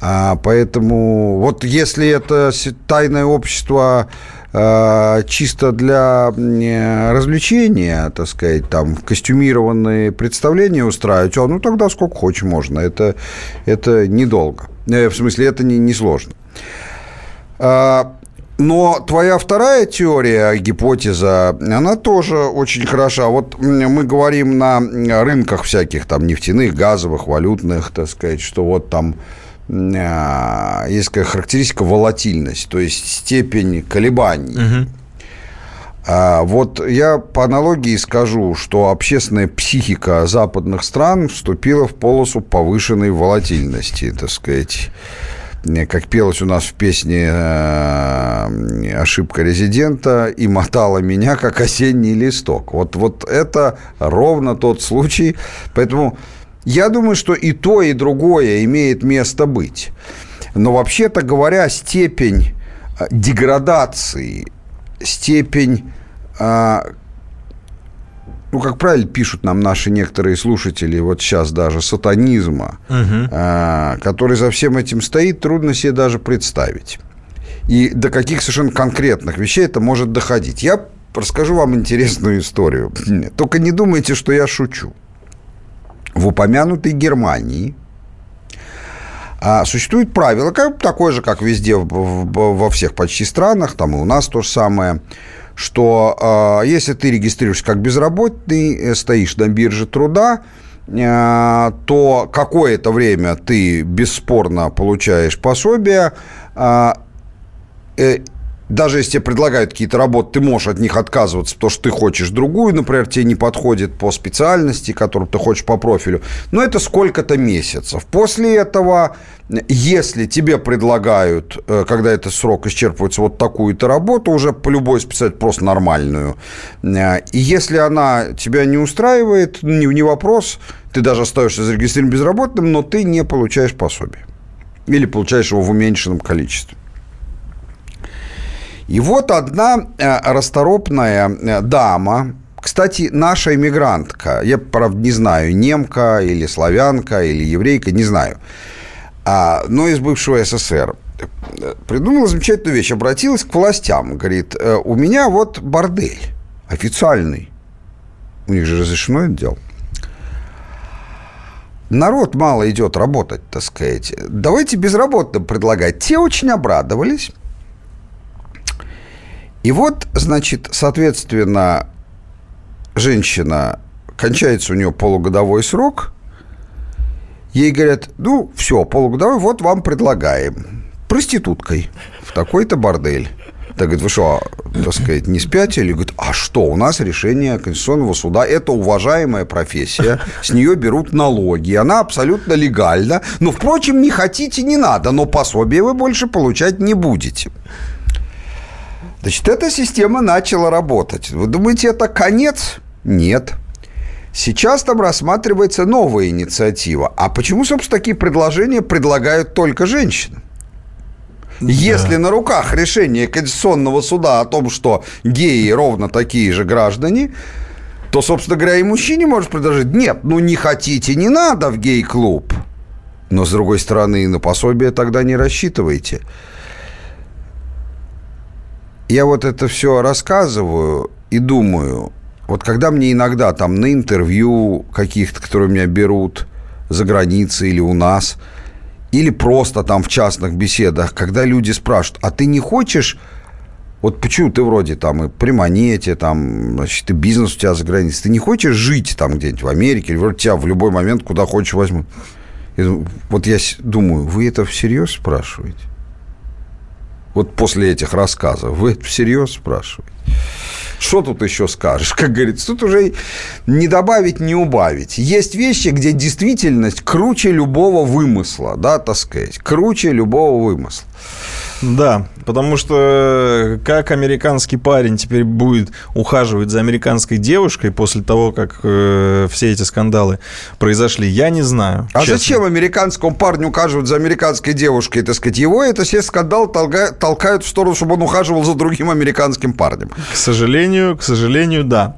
А, поэтому вот если это тайное общество а, чисто для развлечения, так сказать, там костюмированные представления устраивать, а, ну тогда сколько хочешь можно. Это, это недолго. Э, в смысле, это не, не сложно. А, но твоя вторая теория, гипотеза, она тоже очень хороша. Вот мы говорим на рынках всяких там нефтяных, газовых, валютных, так сказать, что вот там а, есть такая характеристика волатильность, то есть степень колебаний. Угу. А вот я по аналогии скажу, что общественная психика западных стран вступила в полосу повышенной волатильности, так сказать как пелось у нас в песне э, «Ошибка резидента» и мотала меня, как осенний листок. Вот, вот это ровно тот случай. Поэтому я думаю, что и то, и другое имеет место быть. Но вообще-то говоря, степень э, деградации, степень э, ну, как правильно пишут нам наши некоторые слушатели, вот сейчас даже сатанизма, угу. который за всем этим стоит, трудно себе даже представить. И до каких совершенно конкретных вещей это может доходить. Я расскажу вам интересную историю. Только не думайте, что я шучу. В упомянутой Германии а существует правило, как, такое же, как везде, во всех почти странах, там и у нас то же самое – что э, если ты регистрируешься как безработный, э, стоишь на бирже труда, э, то какое-то время ты бесспорно получаешь пособие, э, э, даже если тебе предлагают какие-то работы, ты можешь от них отказываться, потому что ты хочешь другую, например, тебе не подходит по специальности, которую ты хочешь по профилю. Но это сколько-то месяцев. После этого, если тебе предлагают, э, когда этот срок исчерпывается, вот такую-то работу, уже по любой специальности, просто нормальную, э, и если она тебя не устраивает, не, не вопрос, ты даже остаешься зарегистрированным безработным, но ты не получаешь пособие. Или получаешь его в уменьшенном количестве. И вот одна э, расторопная э, дама, кстати, наша иммигрантка, я, правда, не знаю, немка или славянка или еврейка, не знаю, а, но из бывшего СССР, придумала замечательную вещь, обратилась к властям, говорит, «Э, у меня вот бордель официальный, у них же разрешено это дело. Народ мало идет работать, так сказать. Давайте безработным предлагать. Те очень обрадовались. И вот, значит, соответственно, женщина, кончается у нее полугодовой срок, ей говорят, ну, все, полугодовой, вот вам предлагаем. Проституткой в такой-то бордель. Так говорит, вы что, так сказать, не спятили? Говорит, а что, у нас решение Конституционного суда, это уважаемая профессия, с нее берут налоги, она абсолютно легальна, но, впрочем, не хотите, не надо, но пособие вы больше получать не будете. Значит, эта система начала работать. Вы думаете, это конец? Нет. Сейчас там рассматривается новая инициатива. А почему, собственно, такие предложения предлагают только женщины? Да. Если на руках решение Конституционного суда о том, что геи ровно такие же граждане, то, собственно говоря, и мужчине может предложить, нет, ну не хотите, не надо в гей-клуб. Но, с другой стороны, на пособие тогда не рассчитывайте я вот это все рассказываю и думаю, вот когда мне иногда там на интервью каких-то, которые меня берут за границей или у нас, или просто там в частных беседах, когда люди спрашивают, а ты не хочешь, вот почему ты вроде там и при монете, там, значит, и бизнес у тебя за границей, ты не хочешь жить там где-нибудь в Америке, или вроде тебя в любой момент куда хочешь возьмут? Вот я думаю, вы это всерьез спрашиваете? Вот после этих рассказов. Вы это всерьез спрашиваете? Что тут еще скажешь? Как говорится, тут уже не добавить, не убавить. Есть вещи, где действительность круче любого вымысла, да, так сказать, круче любого вымысла. Да, потому что как американский парень теперь будет ухаживать за американской девушкой после того, как э, все эти скандалы произошли, я не знаю. А честно. зачем американскому парню ухаживать за американской девушкой, так сказать? Его это все скандал толкают, толкают в сторону, чтобы он ухаживал за другим американским парнем. К сожалению, к сожалению, да.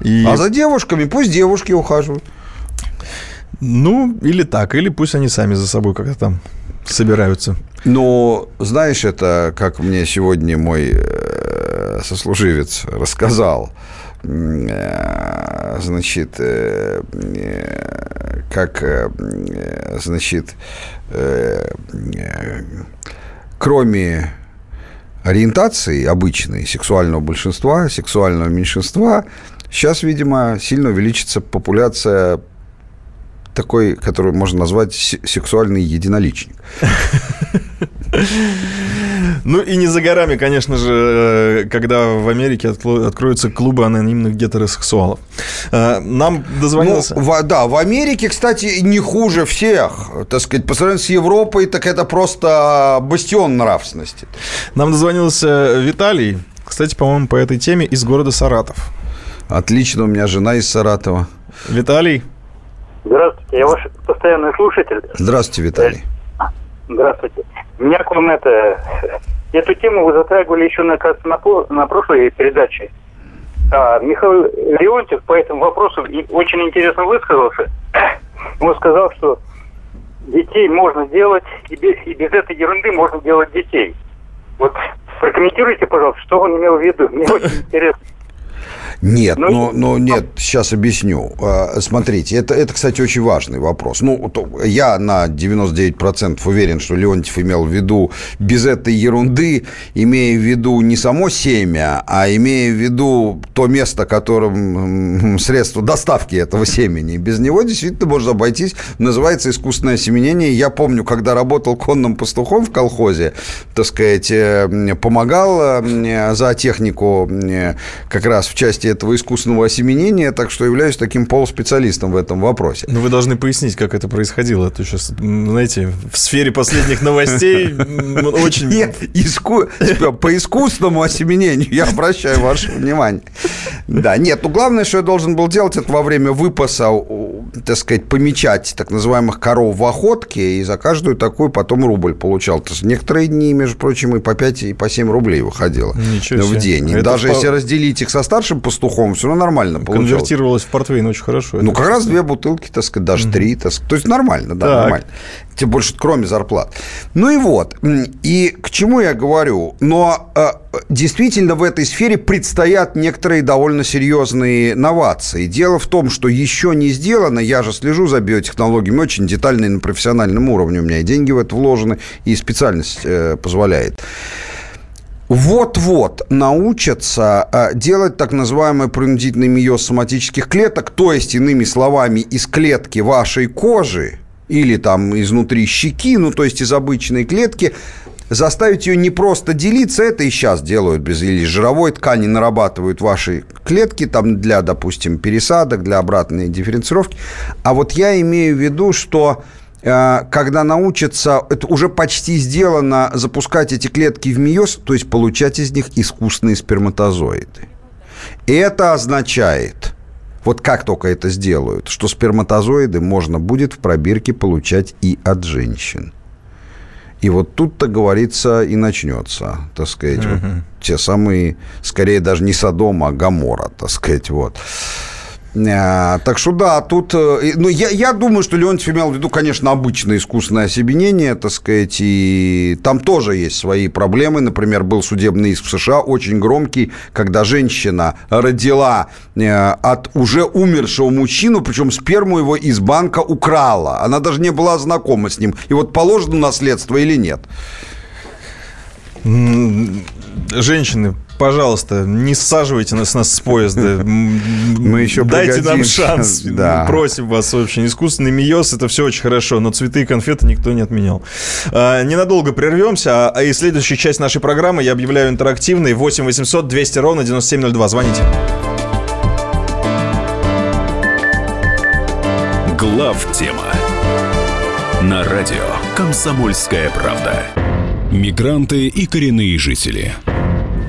И... А за девушками пусть девушки ухаживают. Ну, или так, или пусть они сами за собой как-то там собираются. Но, знаешь, это, как мне сегодня мой э, сослуживец рассказал, значит, как, значит, кроме ориентации обычной сексуального большинства, сексуального меньшинства, сейчас, видимо, сильно увеличится популяция такой, который можно назвать сексуальный единоличник. Ну и не за горами, конечно же, э, когда в Америке откроются клубы анонимных гетеросексуалов. Э, нам дозвонился... Ну, в, да, в Америке, кстати, не хуже всех. Так сказать, по сравнению с Европой, так это просто бастион нравственности. Нам дозвонился Виталий, кстати, по-моему, по этой теме из города Саратов. Отлично, у меня жена из Саратова. Виталий. Здравствуйте, я ваш постоянный слушатель. Здравствуйте, Виталий. Здравствуйте. У меня к вам это... Эту тему вы затрагивали еще, на, на, на прошлой передаче. А, Михаил Леонтьев по этому вопросу очень интересно высказался. Он сказал, что детей можно делать, и без, и без этой ерунды можно делать детей. Вот прокомментируйте, пожалуйста, что он имел в виду. Мне очень интересно. Нет, ну, но, но нет, сейчас объясню. А, смотрите, это, это, кстати, очень важный вопрос. Ну, я на 99% уверен, что Леонтьев имел в виду без этой ерунды, имея в виду не само семя, а имея в виду то место, которым средство доставки этого семени. Без него действительно можно обойтись. Называется искусственное семенение. Я помню, когда работал конным пастухом в колхозе, так сказать, э, помогал э, за технику э, как раз в части этого искусственного осеменения, так что являюсь таким полуспециалистом в этом вопросе. Но вы должны пояснить, как это происходило. Это сейчас, знаете, в сфере последних новостей очень... Нет, иску... по искусственному осеменению я обращаю ваше внимание. Да, нет, ну главное, что я должен был делать, это во время выпаса, так сказать, помечать так называемых коров в охотке, и за каждую такую потом рубль получал. То есть некоторые дни, между прочим, и по 5, и по 7 рублей выходило Ничего в день. И даже по... если разделить их со старшим пастухом, пастухом, все равно нормально получалось. Конвертировалось в портвейн очень хорошо. Ну, как раз две бутылки, так сказать, даже mm-hmm. три. Так, то есть нормально, да, так. нормально. Тем больше, кроме зарплат. Ну и вот. И к чему я говорю? Но э, действительно в этой сфере предстоят некоторые довольно серьезные новации. Дело в том, что еще не сделано, я же слежу за биотехнологиями очень детально и на профессиональном уровне. У меня и деньги в это вложены, и специальность э, позволяет вот-вот научатся э, делать так называемый принудительный миоз соматических клеток, то есть, иными словами, из клетки вашей кожи или там изнутри щеки, ну, то есть из обычной клетки, заставить ее не просто делиться, это и сейчас делают без или жировой ткани нарабатывают ваши клетки там для, допустим, пересадок, для обратной дифференцировки. А вот я имею в виду, что когда научатся, это уже почти сделано, запускать эти клетки в миоз, то есть получать из них искусственные сперматозоиды. И это означает, вот как только это сделают, что сперматозоиды можно будет в пробирке получать и от женщин. И вот тут-то, говорится, и начнется, так сказать, uh-huh. вот те самые, скорее даже не Содом, а Гамора, так сказать, вот. А, так что да, тут... Э, ну, я, я думаю, что Леонтьев имел в виду, конечно, обычное искусственное осебенение, так сказать, и там тоже есть свои проблемы. Например, был судебный иск в США, очень громкий, когда женщина родила э, от уже умершего мужчину, причем сперму его из банка украла. Она даже не была знакома с ним. И вот положено наследство или нет? Женщины пожалуйста, не саживайте нас, нас с поезда. Мы еще Дайте нам шанс. Да. Просим вас, в общем. Искусственный миоз – это все очень хорошо, но цветы и конфеты никто не отменял. А, ненадолго прервемся, а и следующая часть нашей программы я объявляю интерактивной. 8 800 200 ровно 9702. Звоните. Глав тема на радио «Комсомольская правда». Мигранты и коренные жители –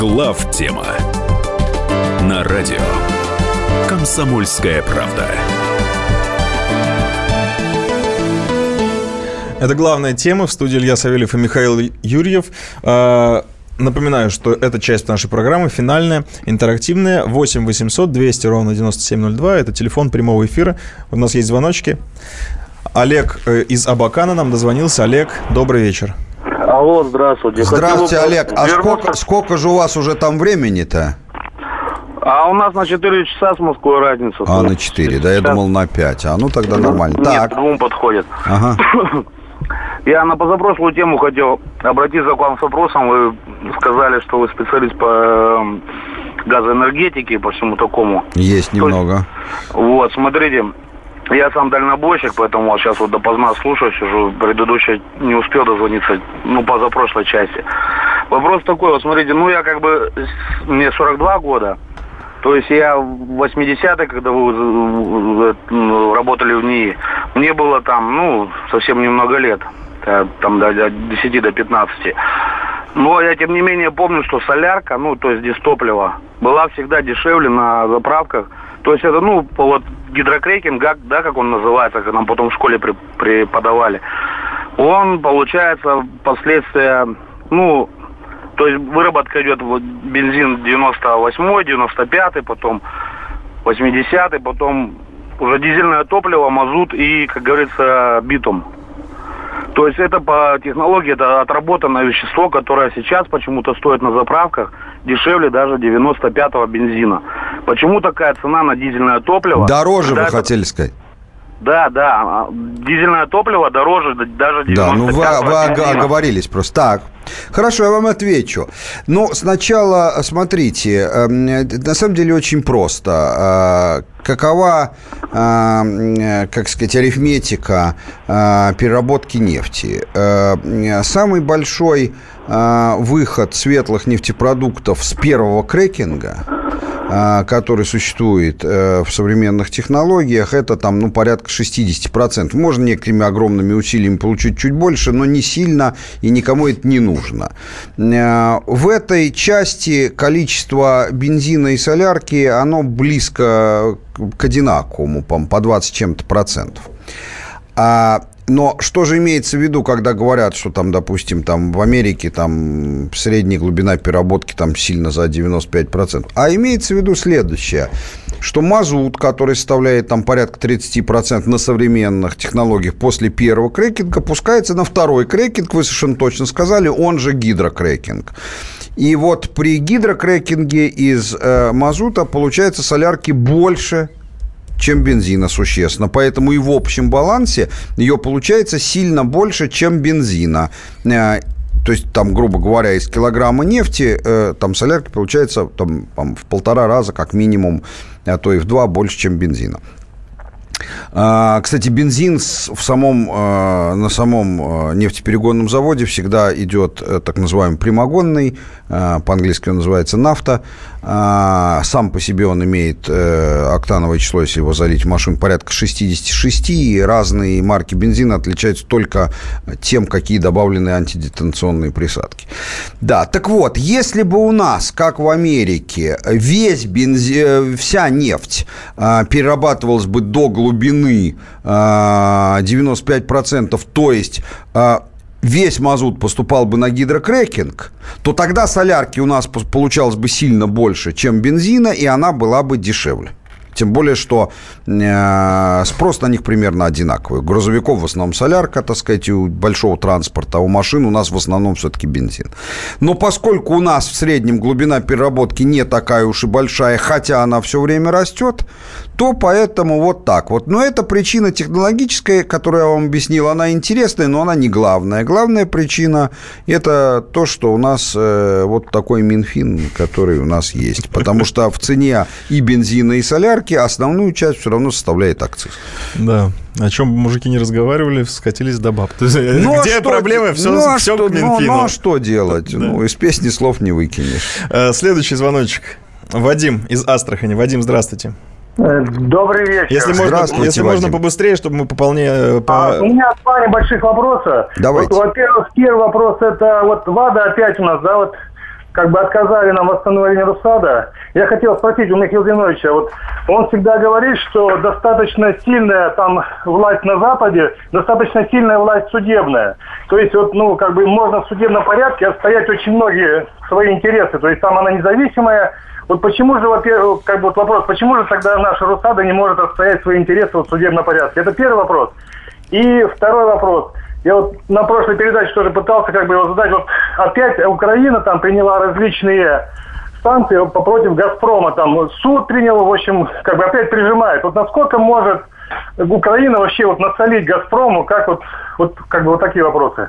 Глав тема на радио Комсомольская правда. Это главная тема в студии Илья Савельев и Михаил Юрьев. А, напоминаю, что эта часть нашей программы финальная, интерактивная. 8 800 200 ровно 9702. Это телефон прямого эфира. У нас есть звоночки. Олег э, из Абакана нам дозвонился. Олег, добрый вечер. Алло, здравствуйте. Здравствуйте, Хотел Олег. А сколько, сколько же у вас уже там времени-то? А у нас на 4 часа с Москвой разница. А, на 4, да, я думал на 5. А ну тогда нормально. Нет, так. двум подходит. Ага. Я на позапрошлую тему хотел обратиться к вам с вопросом. Вы сказали, что вы специалист по эм, газоэнергетике, по всему такому. Есть немного. вот, смотрите, Я сам дальнобойщик, поэтому вот сейчас вот допоздна слушаю, сижу. Предыдущий не успел дозвониться, ну, позапрошлой части. Вопрос такой, вот смотрите, ну, я как бы, мне 42 года, то есть я в 80-е, когда вы ну, работали в НИИ, мне было там, ну, совсем немного лет, там до 10 до 15. Но я, тем не менее, помню, что солярка, ну, то есть дистопливо, была всегда дешевле на заправках. То есть это, ну, вот гидрокрекинг, да, как он называется, как нам потом в школе преподавали. Он, получается, последствия, ну, то есть выработка идет вот бензин 98-й, 95-й, потом 80-й, потом уже дизельное топливо, мазут и, как говорится, битум. То есть это по технологии, это отработанное вещество, которое сейчас почему-то стоит на заправках дешевле даже 95-го бензина. Почему такая цена на дизельное топливо? Дороже, вы это... хотели сказать? Да, да. А, дизельное топливо дороже даже 95 Да, ну вы, вы оговорились просто. Так, Хорошо, я вам отвечу. Но сначала, смотрите, эм, на самом деле очень просто. А, какова, а, как сказать, арифметика переработки нефти? Э, самый большой выход светлых нефтепродуктов с первого крекинга – который существует э, в современных технологиях, это там, ну, порядка 60%. Можно некоторыми огромными усилиями получить чуть больше, но не сильно и никому это не нужно. Э, в этой части количество бензина и солярки, оно близко к одинаковому, по 20 чем-то процентов. А но что же имеется в виду, когда говорят, что там, допустим, там в Америке там средняя глубина переработки там сильно за 95%? А имеется в виду следующее, что мазут, который составляет там порядка 30% на современных технологиях после первого крекинга, пускается на второй крекинг, вы совершенно точно сказали, он же гидрокрекинг. И вот при гидрокрекинге из э, мазута получается солярки больше, чем бензина существенно. Поэтому и в общем балансе ее получается сильно больше, чем бензина. То есть, там, грубо говоря, из килограмма нефти, э, там солярки получается там, там, в полтора раза, как минимум, а то и в два больше, чем бензина. А, кстати, бензин в самом, э, на самом нефтеперегонном заводе всегда идет так называемый прямогонный, по-английски он называется нафта, а, сам по себе он имеет э, октановое число, если его залить в машину, порядка 66. И разные марки бензина отличаются только тем, какие добавлены антидетонационные присадки. Да, так вот, если бы у нас, как в Америке, весь бензин, вся нефть а, перерабатывалась бы до глубины 95%, а, то есть весь мазут поступал бы на гидрокрекинг, то тогда солярки у нас получалось бы сильно больше, чем бензина, и она была бы дешевле. Тем более, что э, спрос на них примерно одинаковый. У грузовиков в основном солярка, так сказать, у большого транспорта, а у машин у нас в основном все-таки бензин. Но поскольку у нас в среднем глубина переработки не такая уж и большая, хотя она все время растет, то поэтому вот так вот. Но это причина технологическая, которую я вам объяснил, она интересная, но она не главная. Главная причина – это то, что у нас э, вот такой Минфин, который у нас есть. Потому что в цене и бензина, и солярки основную часть все равно составляет акциз. Да. О чем мужики не разговаривали, скатились до баб. То есть, ну, а где а проблемы, все, ну, все что, к Минфину. Ну, ну, а что делать? Да. Ну, из песни слов не выкинешь. Э, следующий звоночек. Вадим из Астрахани. Вадим, здравствуйте. Э, добрый вечер. Если можно, если можно побыстрее, чтобы мы пополнее... Э, по... А, у меня два небольших вопроса. Давайте. Вот, во-первых, первый вопрос это вот ВАДА опять у нас, да, вот как бы отказали нам восстановление Русада. Я хотел спросить у Михаила Зиновича, вот он всегда говорит, что достаточно сильная там власть на Западе, достаточно сильная власть судебная. То есть вот, ну, как бы можно в судебном порядке отстоять очень многие свои интересы. То есть там она независимая, вот почему же, во-первых, как бы вот вопрос, почему же тогда наша Русада не может отстоять свои интересы в судебном порядке? Это первый вопрос. И второй вопрос. Я вот на прошлой передаче тоже пытался как бы его задать. Вот опять Украина там приняла различные санкции против Газпрома. Там суд принял, в общем, как бы опять прижимает. Вот насколько может Украина вообще вот насолить Газпрому? Как вот, вот как бы вот такие вопросы?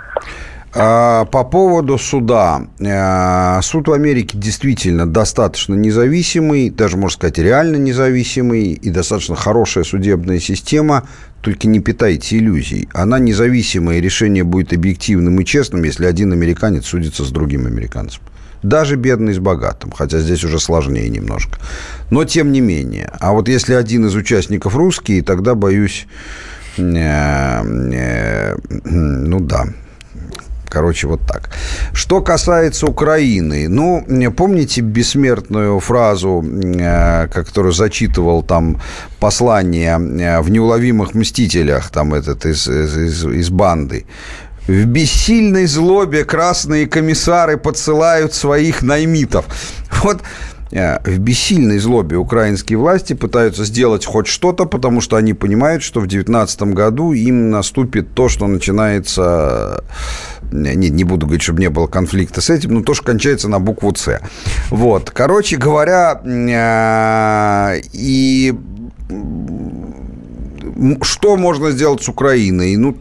А, по поводу суда. А, суд в Америке действительно достаточно независимый, даже, можно сказать, реально независимый и достаточно хорошая судебная система. Только не питайте иллюзий. Она независимая, и решение будет объективным и честным, если один американец судится с другим американцем. Даже бедный с богатым, хотя здесь уже сложнее немножко. Но тем не менее. А вот если один из участников русский, тогда, боюсь, э, э, ну да, Короче, вот так. Что касается Украины, ну, помните бессмертную фразу, э, которую зачитывал там послание в «Неуловимых мстителях», там этот из, из, из банды, в бессильной злобе красные комиссары подсылают своих наймитов. Вот э, в бессильной злобе украинские власти пытаются сделать хоть что-то, потому что они понимают, что в 2019 году им наступит то, что начинается... Не, не буду говорить, чтобы не было конфликта с этим, но то, что кончается на букву «С». Вот. Короче говоря, э, и что можно сделать с Украиной? Ну,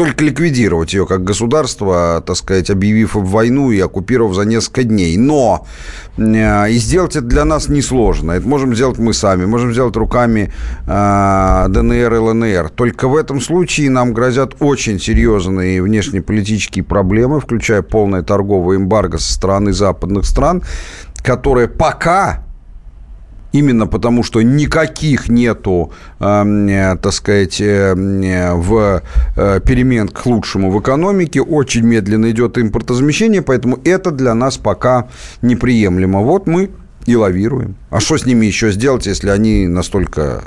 только ликвидировать ее как государство, так сказать, объявив войну и оккупировав за несколько дней. Но э, и сделать это для нас несложно. Это можем сделать мы сами, можем сделать руками э, ДНР и ЛНР. Только в этом случае нам грозят очень серьезные внешнеполитические проблемы, включая полное торговое эмбарго со стороны западных стран, которые пока именно потому, что никаких нету, э, так сказать, э, в э, перемен к лучшему в экономике, очень медленно идет импортозамещение, поэтому это для нас пока неприемлемо. Вот мы и лавируем. А что с ними еще сделать, если они настолько,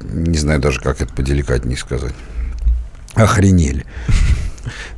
не знаю даже, как это поделикатнее сказать, охренели?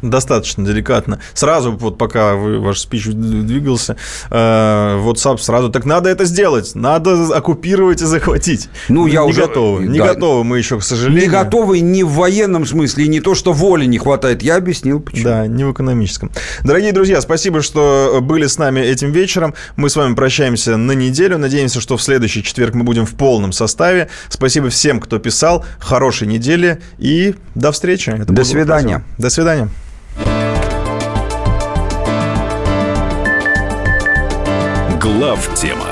Достаточно деликатно. Сразу, вот пока вы, ваш спич двигался, э, WhatsApp сразу, так надо это сделать, надо оккупировать и захватить. Ну, я не уже... готовы, не да. готовы мы еще, к сожалению. Не готовы не в военном смысле, не то, что воли не хватает. Я объяснил, почему. Да, не в экономическом. Дорогие друзья, спасибо, что были с нами этим вечером. Мы с вами прощаемся на неделю. Надеемся, что в следующий четверг мы будем в полном составе. Спасибо всем, кто писал. Хорошей недели и до встречи. Это до свидания. До свидания. Глав тема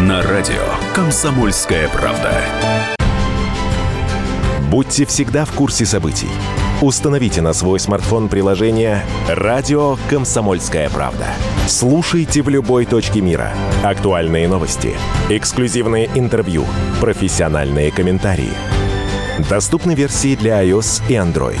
на радио Комсомольская правда. Будьте всегда в курсе событий. Установите на свой смартфон приложение «Радио Комсомольская правда». Слушайте в любой точке мира. Актуальные новости, эксклюзивные интервью, профессиональные комментарии. Доступны версии для iOS и Android.